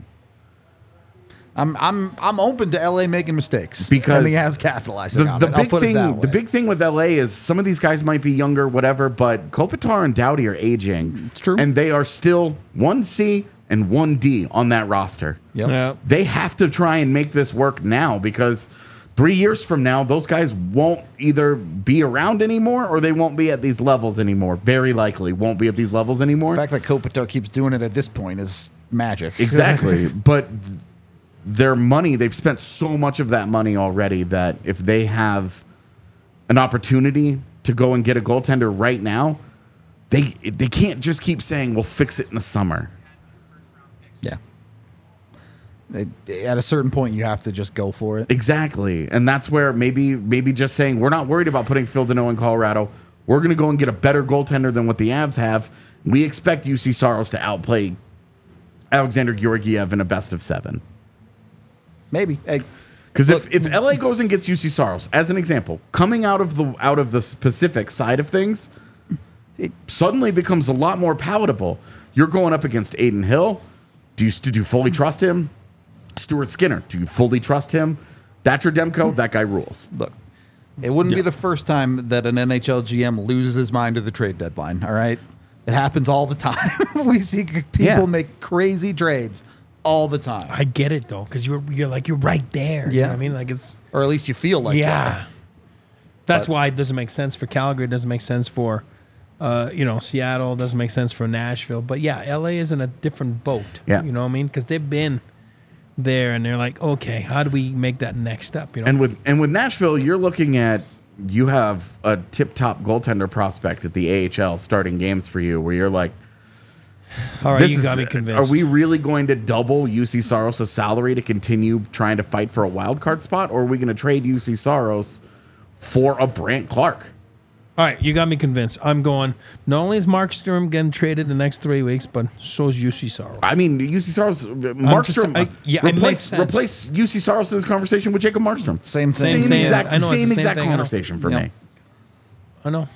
I'm I'm I'm open to LA making mistakes Because and the Avs capitalizing The, on the it. I'll big put it thing, that the big thing with LA is some of these guys might be younger, whatever, but Kopitar and Doughty are aging. Mm, it's true. and they are still one C and one D on that roster. Yep. Yeah. They have to try and make this work now because three years from now, those guys won't either be around anymore or they won't be at these levels anymore. Very likely won't be at these levels anymore. The fact that Kopitar keeps doing it at this point is magic. Exactly. but th- their money, they've spent so much of that money already that if they have an opportunity to go and get a goaltender right now, they they can't just keep saying, "We'll fix it in the summer." yeah. At a certain point, you have to just go for it. Exactly. And that's where maybe maybe just saying we're not worried about putting Phil Danault in Colorado. We're going to go and get a better goaltender than what the Avs have. We expect Juuse Saros to outplay Alexander Georgiev in a best of seven. Maybe. Because if, if LA goes and gets Juuse Saros, as an example, coming out of the out of the Pacific side of things, it suddenly becomes a lot more palatable. You're going up against Adin Hill. Do you do you fully trust him? Stuart Skinner. Do you fully trust him? Thatcher Demko. That guy rules. look, it wouldn't be the first time that an NHL GM loses his mind to the trade deadline. All right, it happens all the time. we see people Yeah. make crazy trades all the time, I get it though, because you're you're like you're right there. You know Yeah. what I mean, like it's or at least you feel like yeah. That's But- why it doesn't make sense for Calgary. It doesn't make sense for, uh, you know, Seattle. It doesn't make sense for Nashville. But yeah, LA is in a different boat. Yeah. You know what I mean? Because they've been there and they're like, okay, how do we make that next step? You know? And with and with Nashville, you're looking at you have a tip top goaltender prospect at the AHL starting games for you, where you're like, All right, this you is- got me convinced. Are we really going to double Juuse Saros' salary to continue trying to fight for a wild card spot, or are we going to trade Juuse Saros for a Brandt Clarke? All right, you got me convinced. I'm going. Not only is Markstrom getting traded the next three weeks, but so is Juuse Saros. I mean, Juuse Saros, uh, Markstrom, I- yeah, replace, replace Juuse Saros in this conversation with Jacob Markstrom. Same thing. Same, Same thing. exact, I know, same the same exact thing, conversation for Yeah. me. I know.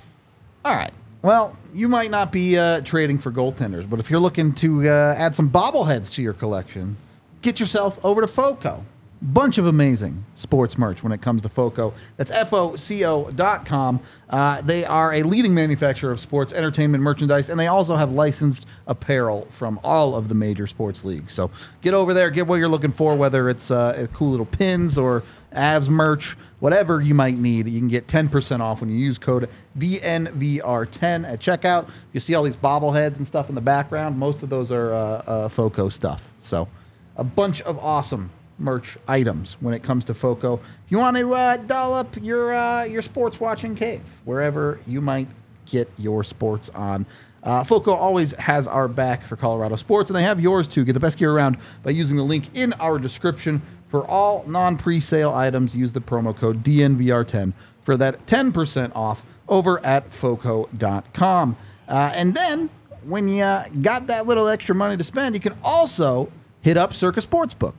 All right. Well, you might not be uh, trading for goaltenders, but if you're looking to uh, add some bobbleheads to your collection, get yourself over to FOCO. Bunch of amazing sports merch when it comes to FOCO. That's F-O-C-O dot com. Uh, they are a leading manufacturer of sports entertainment merchandise, and they also have licensed apparel from all of the major sports leagues. So get over there, get what you're looking for, whether it's uh, cool little pins or Avs merch, whatever you might need. You can get 10% off when you use code DNVR10 at checkout. You see all these bobbleheads and stuff in the background. Most of those are uh, uh, FOCO stuff. So a bunch of awesome merch items when it comes to FOCO. If you want to uh, doll up your, uh, your sports watching cave, wherever you might get your sports on. Uh, FOCO always has our back for Colorado sports, and they have yours too. Get the best gear around by using the link in our description. For all non pre sale items, use the promo code DNVR10 for that 10% off over at FOCO.com. Uh, and then, when you got that little extra money to spend, you can also hit up Circa Sportsbook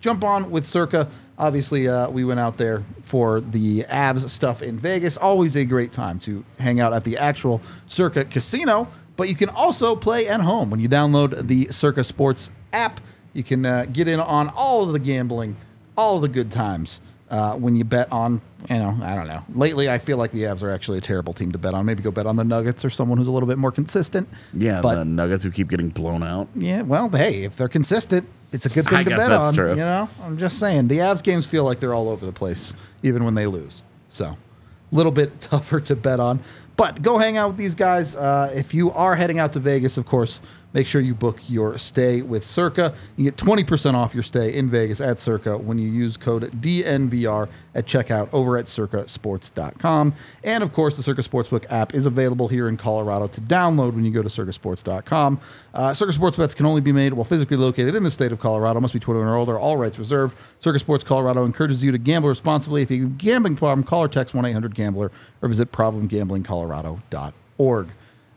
jump on with Circa. Obviously, uh, we went out there for the Avs stuff in Vegas. Always a great time to hang out at the actual Circa Casino. But you can also play at home when you download the Circa Sports app. You can uh, get in on all of the gambling, all of the good times uh, when you bet on. You know, I don't know. Lately, I feel like the Avs are actually a terrible team to bet on. Maybe go bet on the Nuggets or someone who's a little bit more consistent. Yeah, but the Nuggets who keep getting blown out. yeah, well, hey, if they're consistent, it's a good thing I to bet that's on. true. You know, I'm just saying the Avs games feel like they're all over the place, even when they lose. So, a little bit tougher to bet on. But go hang out with these guys. Uh, if you are heading out to Vegas, of course, make sure you book your stay with Circa. You get 20% off your stay in Vegas at Circa when you use code DNVR at checkout over at circasports.com. And of course, the Circa Sportsbook app is available here in Colorado to download when you go to circasports.com. Uh, Circa Sports bets can only be made while physically located in the state of Colorado. Must be 21 or older. All rights reserved. Circa Sports Colorado encourages you to gamble responsibly. If you have a gambling problem, call or text 1 800 Gambler or visit problemgamblingcolorado.org.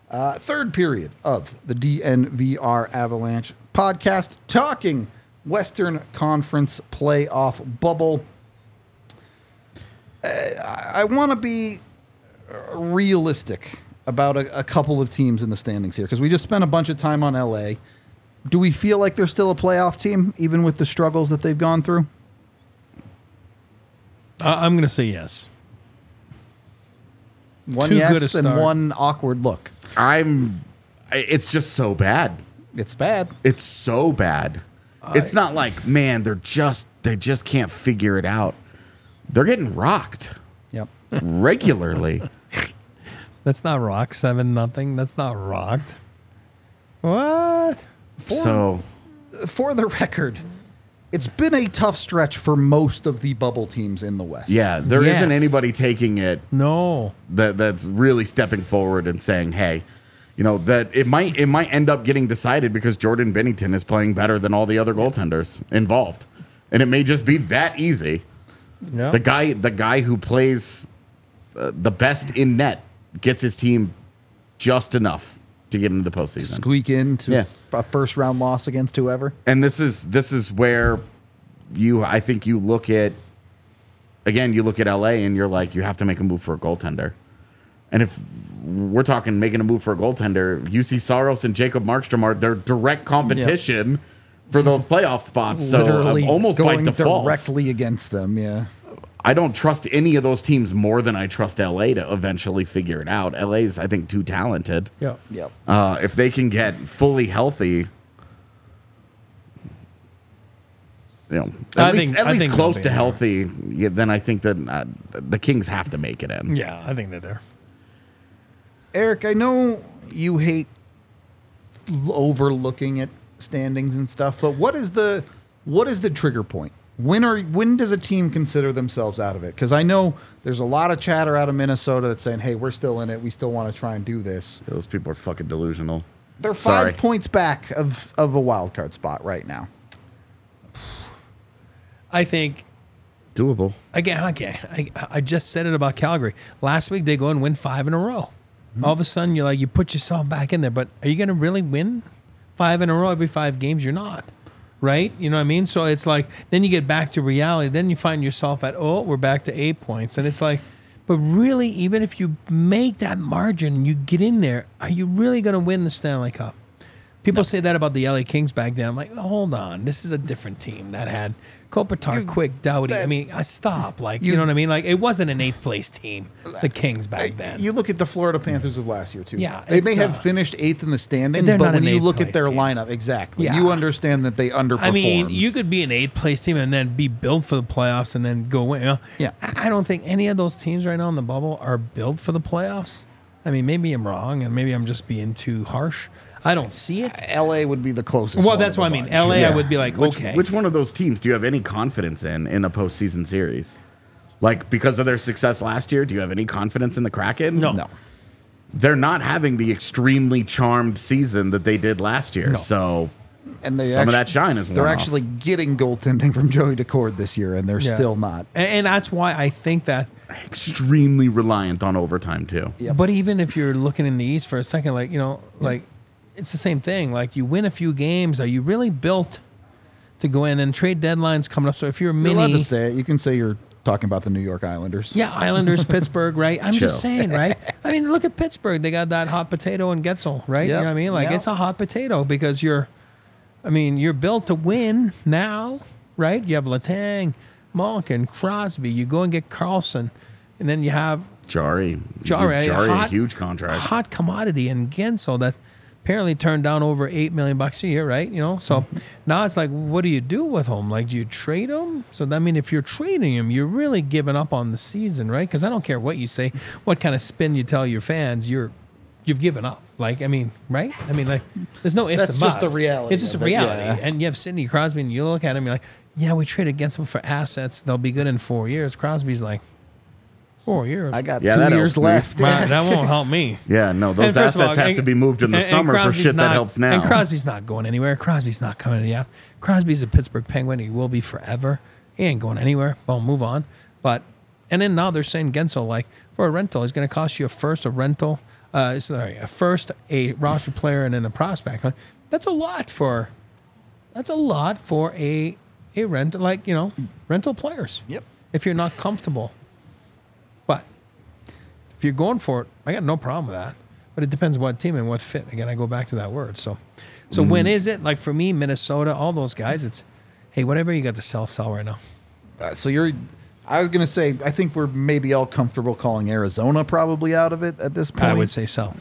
Uh, third period of the DNVR Avalanche podcast, talking Western Conference playoff bubble. Uh, I, want to be uh, realistic about a, a couple of teams in the standings here because we just spent a bunch of time on LA. Do we feel like they're still a playoff team, even with the struggles that they've gone through? I- I'm going to say yes. One Too good yes and one awkward look. I'm. It's just so bad. It's bad. It's so bad. it's not like man, they're just they just can't figure it out. They're getting rocked Yep. regularly. That's not rock seven nothing. That's not rocked. What? so For the record, it's been a tough stretch for most of the bubble teams in the West. yeah, there Yes. not anybody taking it No. that that's really stepping forward and saying, "Hey, you know that it might it might end up getting decided because Jordan Binnington is playing better than all the other goaltenders involved, and it may just be that easy. No. The guy the guy who plays uh, the best in net gets his team just enough to get into the postseason. Squeak into Yeah. a first round loss against whoever. and this is this is where you I think you look at again you look at LA and you're like you have to make a move for a goaltender. And if we're talking making a move for a goaltender, Juuse Saros and Jacob Markstrom are their direct competition for those playoff spots. So Literally uh, almost by going default, directly against them. Yeah. I don't trust any of those teams more than I trust LA to eventually figure it out. LA's I think too talented. Yeah. Yep. Uh, if they can get fully healthy, you know, at I least, think- at I least think close to there. healthy, yeah, then I think that uh, the Kings have to make it in. Yeah, I think they're there. Eric, I know you hate overlooking at standings and stuff, but what is the what is the trigger point? When are when does a team consider themselves out of it? Because I know there's a lot of chatter out of Minnesota that's saying, "Hey, we're still in it. We still want to try and do this." Those people are fucking delusional. They're five Sorry. points back of of a wild card spot right now. I think Doable. again, again, I, I just said it about Calgary. Last week they go and win five in a row. Mm-hmm. All of a sudden you're like you put yourself back in there, but are you going to really win five in a row every five games? You're not, right? You know what I mean? So it's like then you get back to reality. Then you find yourself at oh, we're back to eight points, and it's like, but really, even if you make that margin and you get in there, are you really going to win the Stanley Cup? People say that about the LA Kings back then. I'm like, hold on, this is a different team that had Kopitar, Quick, Doughty. I mean, I stop. Like, you, You- know what I mean? Like, it wasn't an eighth place team, the Kings back then. You look at the Florida Panthers of last year too. Yeah, they may have not- finished eighth in the standings, but when you look at their team. lineup, exactly, Yeah. you understand that they underperformed. I mean, you could be an eighth place team and then be built for the playoffs and then go win. You know? Yeah. I I don't think any of those teams right now in the bubble are built for the playoffs. I mean, maybe I'm wrong and maybe I'm just being too harsh. I don't see it. Uh, LA would be the closest. Well, that's what I mean. bunch. LA, I Yeah. would be like, Which, okay. which one of those teams do you have any confidence in in a postseason series? Like because of their success last year, do you have any confidence in the Kraken? No. No. They're not having the extremely charmed season that they did last year. No. So and they Some of actu- that shine is They're worn off. actually getting goaltending from Joey Daccord this year, and they're Yeah. still not. and, and that's why I think that extremely reliant on overtime too. Yep. But even if you're looking in the East for a second, like, you know, like it's the same thing. Like you win a few games. Are you really built to go in and trade deadlines coming up? So if you're a You're allowed mini, to say it. You can say you're talking about the New York Islanders. yeah, Islanders, Pittsburgh, right? I'm just saying, right? I mean, look at Pittsburgh. They got that hot potato and Guentzel, right? You know what I mean? Like Yep. it's a hot potato because you're, I mean, you're built to win now, right? You have Letang, Malkin, Crosby. You go and get Karlsson, and then you have Jari, Jari, Jari, hot- a huge contract. hot commodity in Guentzel that apparently turned down over eight million bucks a year, right? You know, so mm-hmm. now it's like, what do you do with him? Like, do you trade him? So I mean, if you're trading him, you're really giving up on the season, right? Because I don't care what you say, what kind of spin you tell your fans, you're you've given up. Like, I mean, right? I mean, like, there's no ifs That's and just the reality It's just a reality. yeah. And you have Sidney Crosby, and you look at him, you're like, yeah, we trade against him for assets. They'll be good in four years. Crosby's like, four years. I got Yeah, two that years left. Man, that won't help me. Yeah, no, those And first of assets all, have and- to be moved in the and- and summer for Crosby's shit that not- helps now. And Crosby's not going anywhere. Crosby's not coming to the F. Crosby's a Pittsburgh Penguin. He will be forever. He ain't going anywhere. Well, move on. But and then now they're saying Guentzel like for a rental, he's going to cost you a first, a rental, uh, sorry, a first, a roster player, and then a prospect. Like, That's a lot for. That's a lot for a a rent like you know rental players. Yep. If you're not comfortable, but if you're going for it, I got no problem with that. But it depends what team and what fit. Again, I go back to that word. So, so when is it? Like for me, Minnesota, all those guys, it's hey, whatever you got to sell, sell right now. Uh, so you're. I was gonna say. I think we're maybe all comfortable calling Arizona probably out of it at this point. I would say sell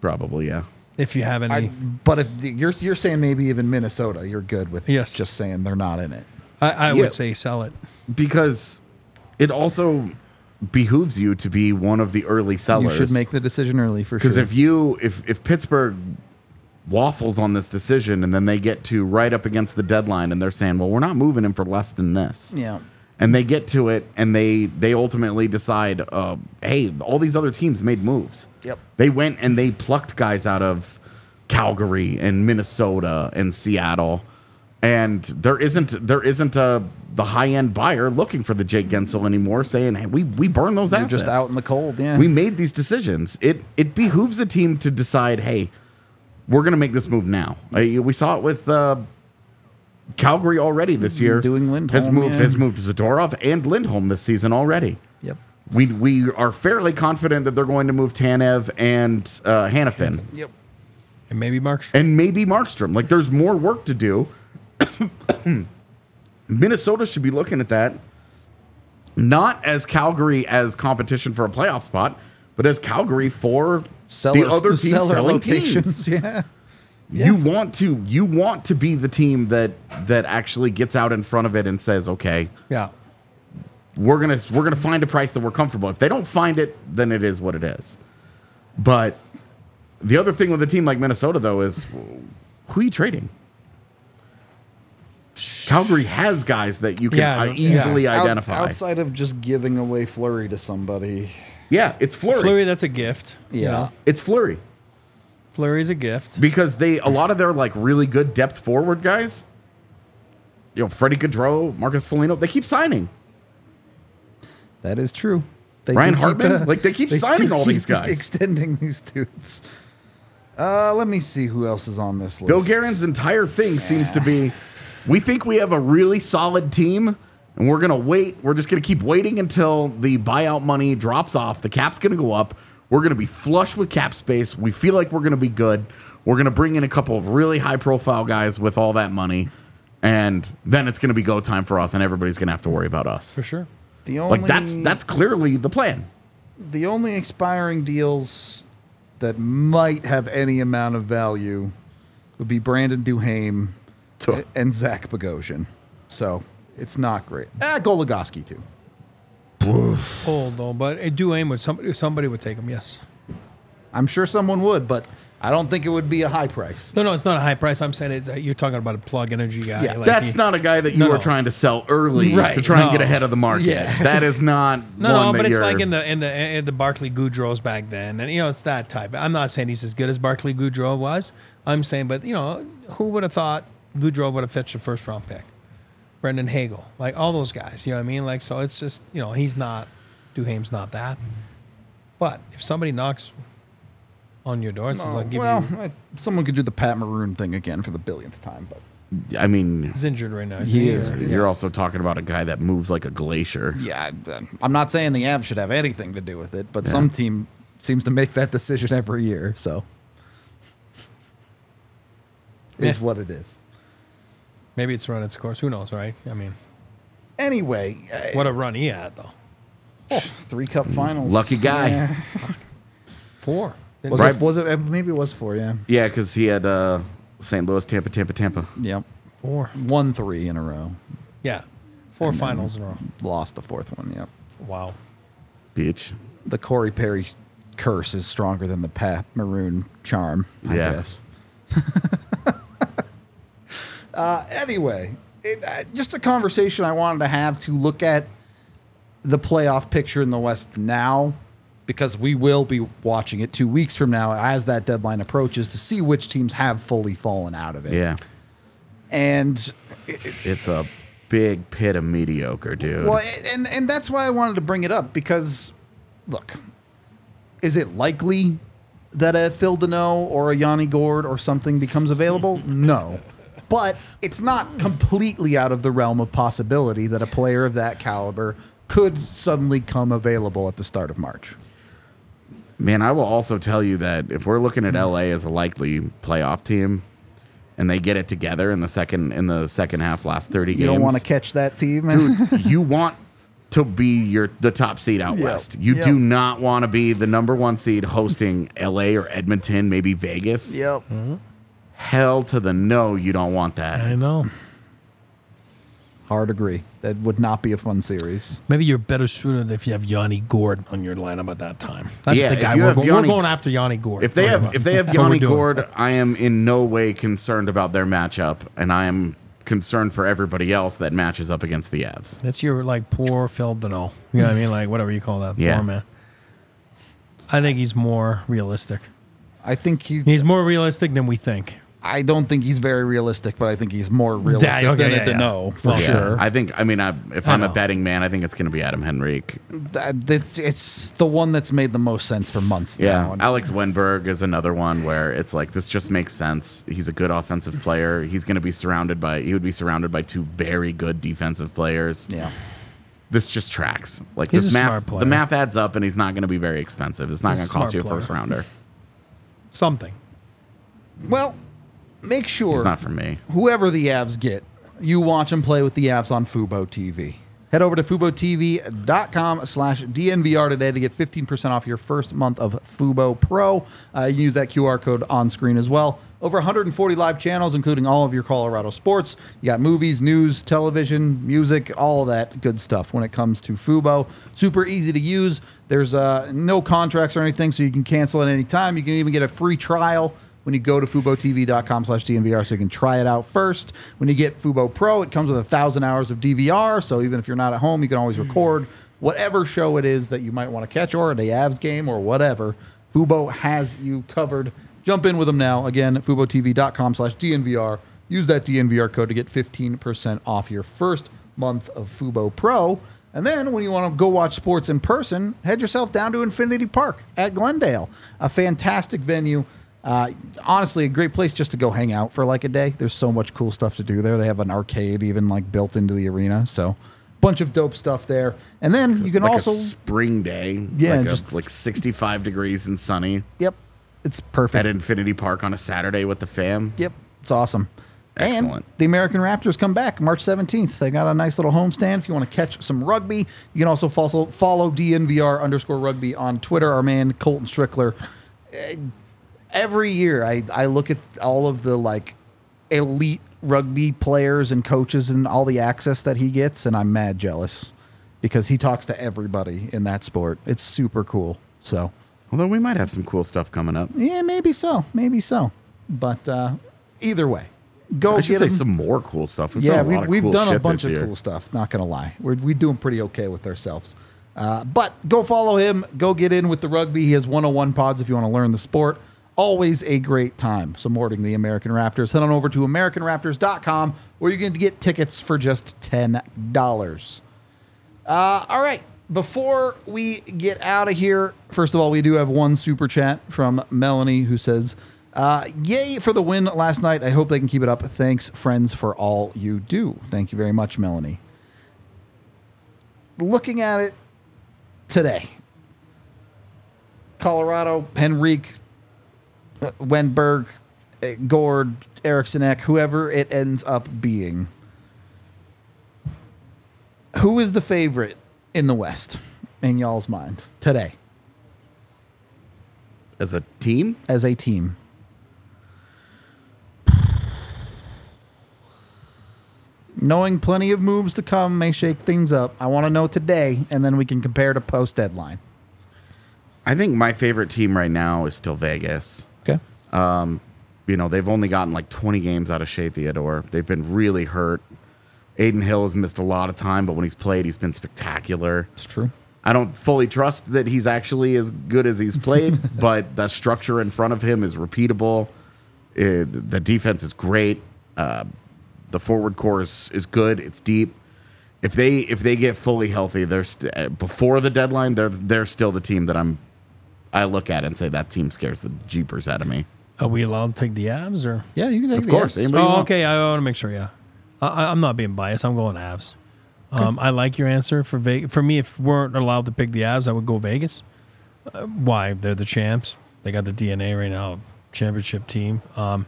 Probably, yeah. if you have any. I, but if you're you're saying maybe even Minnesota, you're good with Yes. just saying they're not in it. I, I Yeah. would say sell it. Because it also behooves you to be one of the early sellers. You should make the decision early for sure. Because if you if if Pittsburgh waffles on this decision and then they get to right up against the deadline and they're saying, well, we're not moving him for less than this. yeah, and they get to it, and they they ultimately decide, uh, hey, all these other teams made moves. Yep. They went and they plucked guys out of Calgary and Minnesota and Seattle, and there isn't there isn't a the high end buyer looking for the Jake Guentzel anymore, saying, hey, we we burn those You're assets. just out in the cold. Yeah. we made these decisions. It it behooves a team to decide, hey, we're going to make this move now. Uh, we saw it with uh, Calgary already this year. Doing Lindholm, has moved yeah. has moved Zadorov and Lindholm this season already. yep. We we are fairly confident that they're going to move Tanev and uh, Hanifin Yep. And maybe Mark's and maybe Markstrom. Like there's more work to do. Minnesota should be looking at that not as Calgary as competition for a playoff spot, but as Calgary for Seller, the other team seller selling locations. teams. Yeah. You want to you want to be the team that that actually gets out in front of it and says, okay, Yeah. we're gonna we're gonna find a price that we're comfortable. If they don't find it, then it is what it is. But the other thing with a team like Minnesota, though, is who are you trading? Calgary has guys that you can Yeah, uh, yeah. easily Out- identify. outside of just giving away Fleury to somebody. Yeah, it's Fleury. Fleury, that's a gift. you Yeah. know? It's Fleury Fleury's a gift. because they a lot of their like really good depth forward guys. You know, Freddie Gaudreau, Marcus Foligno, they keep signing. That is true. They Ryan do keep, Hartman? Like, they keep do signing all these guys. Extending these dudes. Uh, let me see who else is on this list. Bill Guerin's entire thing seems to be we think we have a really solid team and we're going to wait. We're just going to keep waiting until the buyout money drops off. The cap's going to go up. We're going to be flush with cap space. We feel like we're going to be good. We're going to bring in a couple of really high profile guys with all that money. And then it's going to be go time for us, and everybody's going to have to worry about us. For sure. the only Like that's that's clearly the plan. the only expiring deals that might have any amount of value would be Brandon Duhaime Tuh. and Zach Bogosian. So it's not great. Ah, Goligoski too. Old though, but it do aim with somebody. Somebody would take him. Yes. I'm sure someone would, but I don't think it would be a high price. No, no, it's not a high price. I'm saying it's, uh, you're talking about a plug energy guy. Yeah, That's he- not a guy that you No, are no. trying to sell early Right, to try and get no. ahead of the market. Yeah. That is not No, one no, that but it's you're- like in the in the in the Barclay Goodrow's back then, and you know it's that type. I'm not saying he's as good as Barclay Goodrow was. I'm saying, but you know, who would have thought Goodrow would have fetched a first round pick? Brandon Hagel, like all those guys. You know what I mean? Like so, it's just you know he's not Duhaime's not that. But if somebody knocks on your door and says, "I'll give well, you," I- someone could do the Pat Maroon thing again for the billionth time, but I mean, he's injured right now. He he? is. Or- you're also talking about a guy that moves like a glacier. yeah, I- uh, I'm not saying the Avs should have anything to do with it, but some team seems to make that decision every year, so is Yeah. what it is. Maybe it's run its course. Who knows, right? I mean, Anyway, uh, what a run he had though. three cup finals. Lucky guy. Yeah. Four. Didn't Was, Right. it, was it? uh, Maybe it was four. Yeah. Yeah, because he had uh, St. Louis, Tampa, Tampa, Tampa. Yep. Four. Won three in a row. Yeah. Four finals in a row. Lost the fourth one. Yep. Wow. Beach. The Corey Perry curse is stronger than the Pat Maroon charm. I Yeah. guess. uh, anyway, it, uh, just a conversation I wanted to have to look at the playoff picture in the West now, because we will be watching it two weeks from now as that deadline approaches to see which teams have fully fallen out of it. Yeah. And It's a big pit of mediocre, dude. Well, and and that's why I wanted to bring it up because, look, is it likely that a Phil Danault or a Yanni Gourde or something becomes available? No, but it's not completely out of the realm of possibility that a player of that caliber could suddenly come available at the start of March. Man, I will also tell you that if we're looking at LA as a likely playoff team and they get it together in the second in the second half last 30 You games. You don't want to catch that team, man. you want to be your the top seed out Yep. west. You Yep. do not want to be the number one seed hosting LA or Edmonton, maybe Vegas. yep. Mm-hmm. Hell to the no, you don't want that. I know. Hard agree. That would not be a fun series. Maybe you're better suited if you have Yanni Gourde on your lineup at that time. That's Yeah, the if guy you we're, have go- we're Yanni- going after Yanni Gourde. If they Three of have us. if they have That's what we're Yanni doing. Gord, I am in no way concerned about their matchup, and I am concerned for everybody else that matches up against the Avs. That's your like poor Phil Danault. You know what I mean? Like whatever you call that Yeah. poor man. I think he's more realistic. I think he. He's more realistic than we think. I don't think he's very realistic, but I think he's more realistic okay, than yeah, a yeah. Danault for Well, sure. I think. I mean, I, if I I'm a know. betting man, I think it's going to be Adam Henrique. That- it's, it's the one that's made the most sense for months Yeah, now. And Alex Wennberg is another one where it's like this just makes sense. He's a good offensive player. He's going to be surrounded by. He would be surrounded by two very good defensive players. yeah. This just tracks. Like He's this a math. smart player. The math adds up, and he's not going to be very expensive. It's not He's going to a cost you a smart first rounder. Something. Well, make sure It's not for me. whoever the Avs get, you watch them play with the Avs on Fubo TV. Head over to FuboTV.com slash DNVR today to get 15% off your first month of Fubo Pro. Uh, you can use that QR code on screen as well. Over 140 live channels, including all of your Colorado sports. You got movies, news, television, music, all of that good stuff when it comes to Fubo. Super easy to use. There's uh, no contracts or anything, so you can cancel at any time. You can even get a free trial when you go to FuboTV.com slash DNVR so you can try it out first. When you get Fubo Pro, it comes with a thousand hours of DVR. So even if you're not at home, you can always hmm. record whatever show it is that you might want to catch or the Avs game or whatever. Fubo has you covered. Jump in with them now. Again, FuboTV.com slash DNVR. Use that DNVR code to get 15% off your first month of Fubo Pro. And then when you want to go watch sports in person, head yourself down to Infinity Park at Glendale, a fantastic venue. Uh, honestly, a great place just to go hang out for like a day. There's so much cool stuff to do there. They have an arcade even like built into the arena. So, bunch of dope stuff there. And then you can Like also, a spring day. Yeah, like, a- just- like 65 degrees and sunny yep, it's perfect. at Infinity Park on a Saturday with the fam. Yep, it's awesome. Excellent. And the American Raptors come back March 17th. They got a nice little homestand. If you want to catch some rugby, you can also follow, follow DNVR underscore rugby on Twitter. Our man Colton Strickler. Every year, I, I look at all of the like elite rugby players and coaches and all the access that he gets, and I'm mad jealous because he talks to everybody in that sport. It's super cool. So, Although we might have some cool stuff coming up. yeah, maybe so, maybe so. But uh, either way, go I should get say him. some more cool stuff. We've yeah, done of we've cool done a bunch of year. cool stuff. Not gonna lie, we're we doing pretty okay with ourselves. Uh, but go follow him. Go get in with the rugby. He has 101 pods if you want to learn the sport. Always a great time supporting the American Raptors. Head on over to AmericanRaptors.com where you can get tickets for just ten dollars. Uh, all right. Before we get out of here, first of all, we do have one super chat from Melanie who says, uh, Yay for the win last night. I hope they can keep it up. Thanks, friends, for all you do. Thank you very much, Melanie. Looking at it today, Colorado, Henrique, Wennberg, uh, Gourde, Eriksson Ek, whoever it ends up being who is the favorite in the West in y'all's mind today As a team, as a team? Knowing plenty of moves to come may shake things up. I want to know today, and then we can compare to post deadline. I think my favorite team right now is still Vegas. Okay. You know, they've only gotten like 20 games out of Shea Theodore. They've been really hurt. Adin Hill has missed a lot of time, but when he's played, he's been spectacular. It's true. I don't fully trust that he's actually as good as he's played, but the structure in front of him is repeatable. Uh, the defense is great. Uh, the forward core is, is good. It's deep. If they if they get fully healthy, they're st- uh, before the deadline. They're they're still the team that I'm. I look at and say that team scares the jeepers out of me. Are we allowed to take the Avs or? Yeah, you can take Of the course, Avs. anybody you Oh, want. okay. I want to make sure. Yeah, I- I, I'm not being biased. I'm going Avs. Um, I like your answer for Vegas. For me, if we weren't allowed to pick the Avs, I would go Vegas. Uh, why? They're the champs. They got the DNA right now, championship team. Um,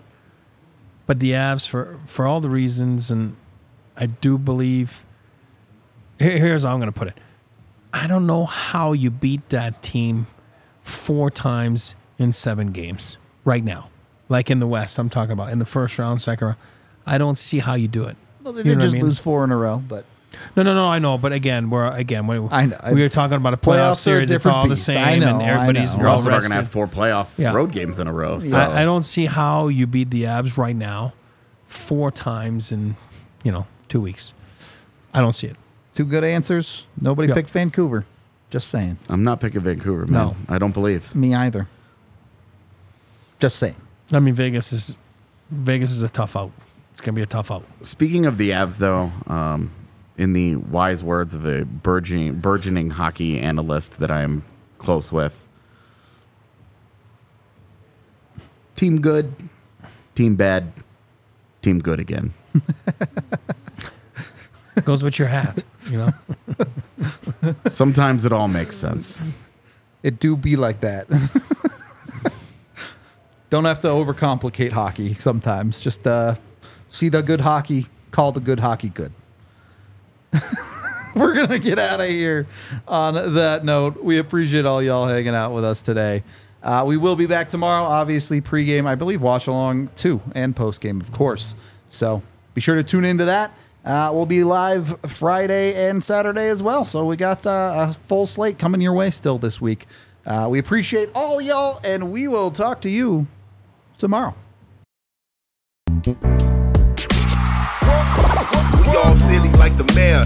but the Avs for for all the reasons, and I do believe. Here, here's how I'm going to put it. I don't know how you beat that team four times in seven games right now. Like in the West, I'm talking about in the first round, second round. I don't see how you do it. Well, they You did know I just mean? lose four in a row, but No, no, no. I know, but again, we're again we, I know. we were talking about a playoff Playoffs are a series. It's different all the beast. same, I know, and I everybody's know. You're also going to have four playoff Yeah. road games in a row. So. I, I don't see how you beat the Avs right now four times in you know, two weeks. I don't see it. Two good answers. Nobody Yep. picked Vancouver. Just saying. I'm not picking Vancouver, man. No. I don't believe. Me either. Just saying. I mean, Vegas is Vegas is a tough out. It's gonna be a tough out. Speaking of the Avs, though, um, in the wise words of a burgeoning, burgeoning hockey analyst that I am close with, team good, team bad, team good again. Goes with your hat, you know. Sometimes it all makes sense. It do be like that. Don't have to overcomplicate hockey sometimes. Just uh, see the good hockey, call the good hockey good. We're going to get out of here on that note. We appreciate all y'all hanging out with us today. Uh, we will be back tomorrow, obviously, pregame, I believe, watch along too, and postgame, of course. So be sure to tune into that. Uh, we'll be live Friday and Saturday as well. So we got uh, a full slate coming your way still this week. Uh, we appreciate all y'all, and we will talk to you tomorrow. Y'all silly like the mayor.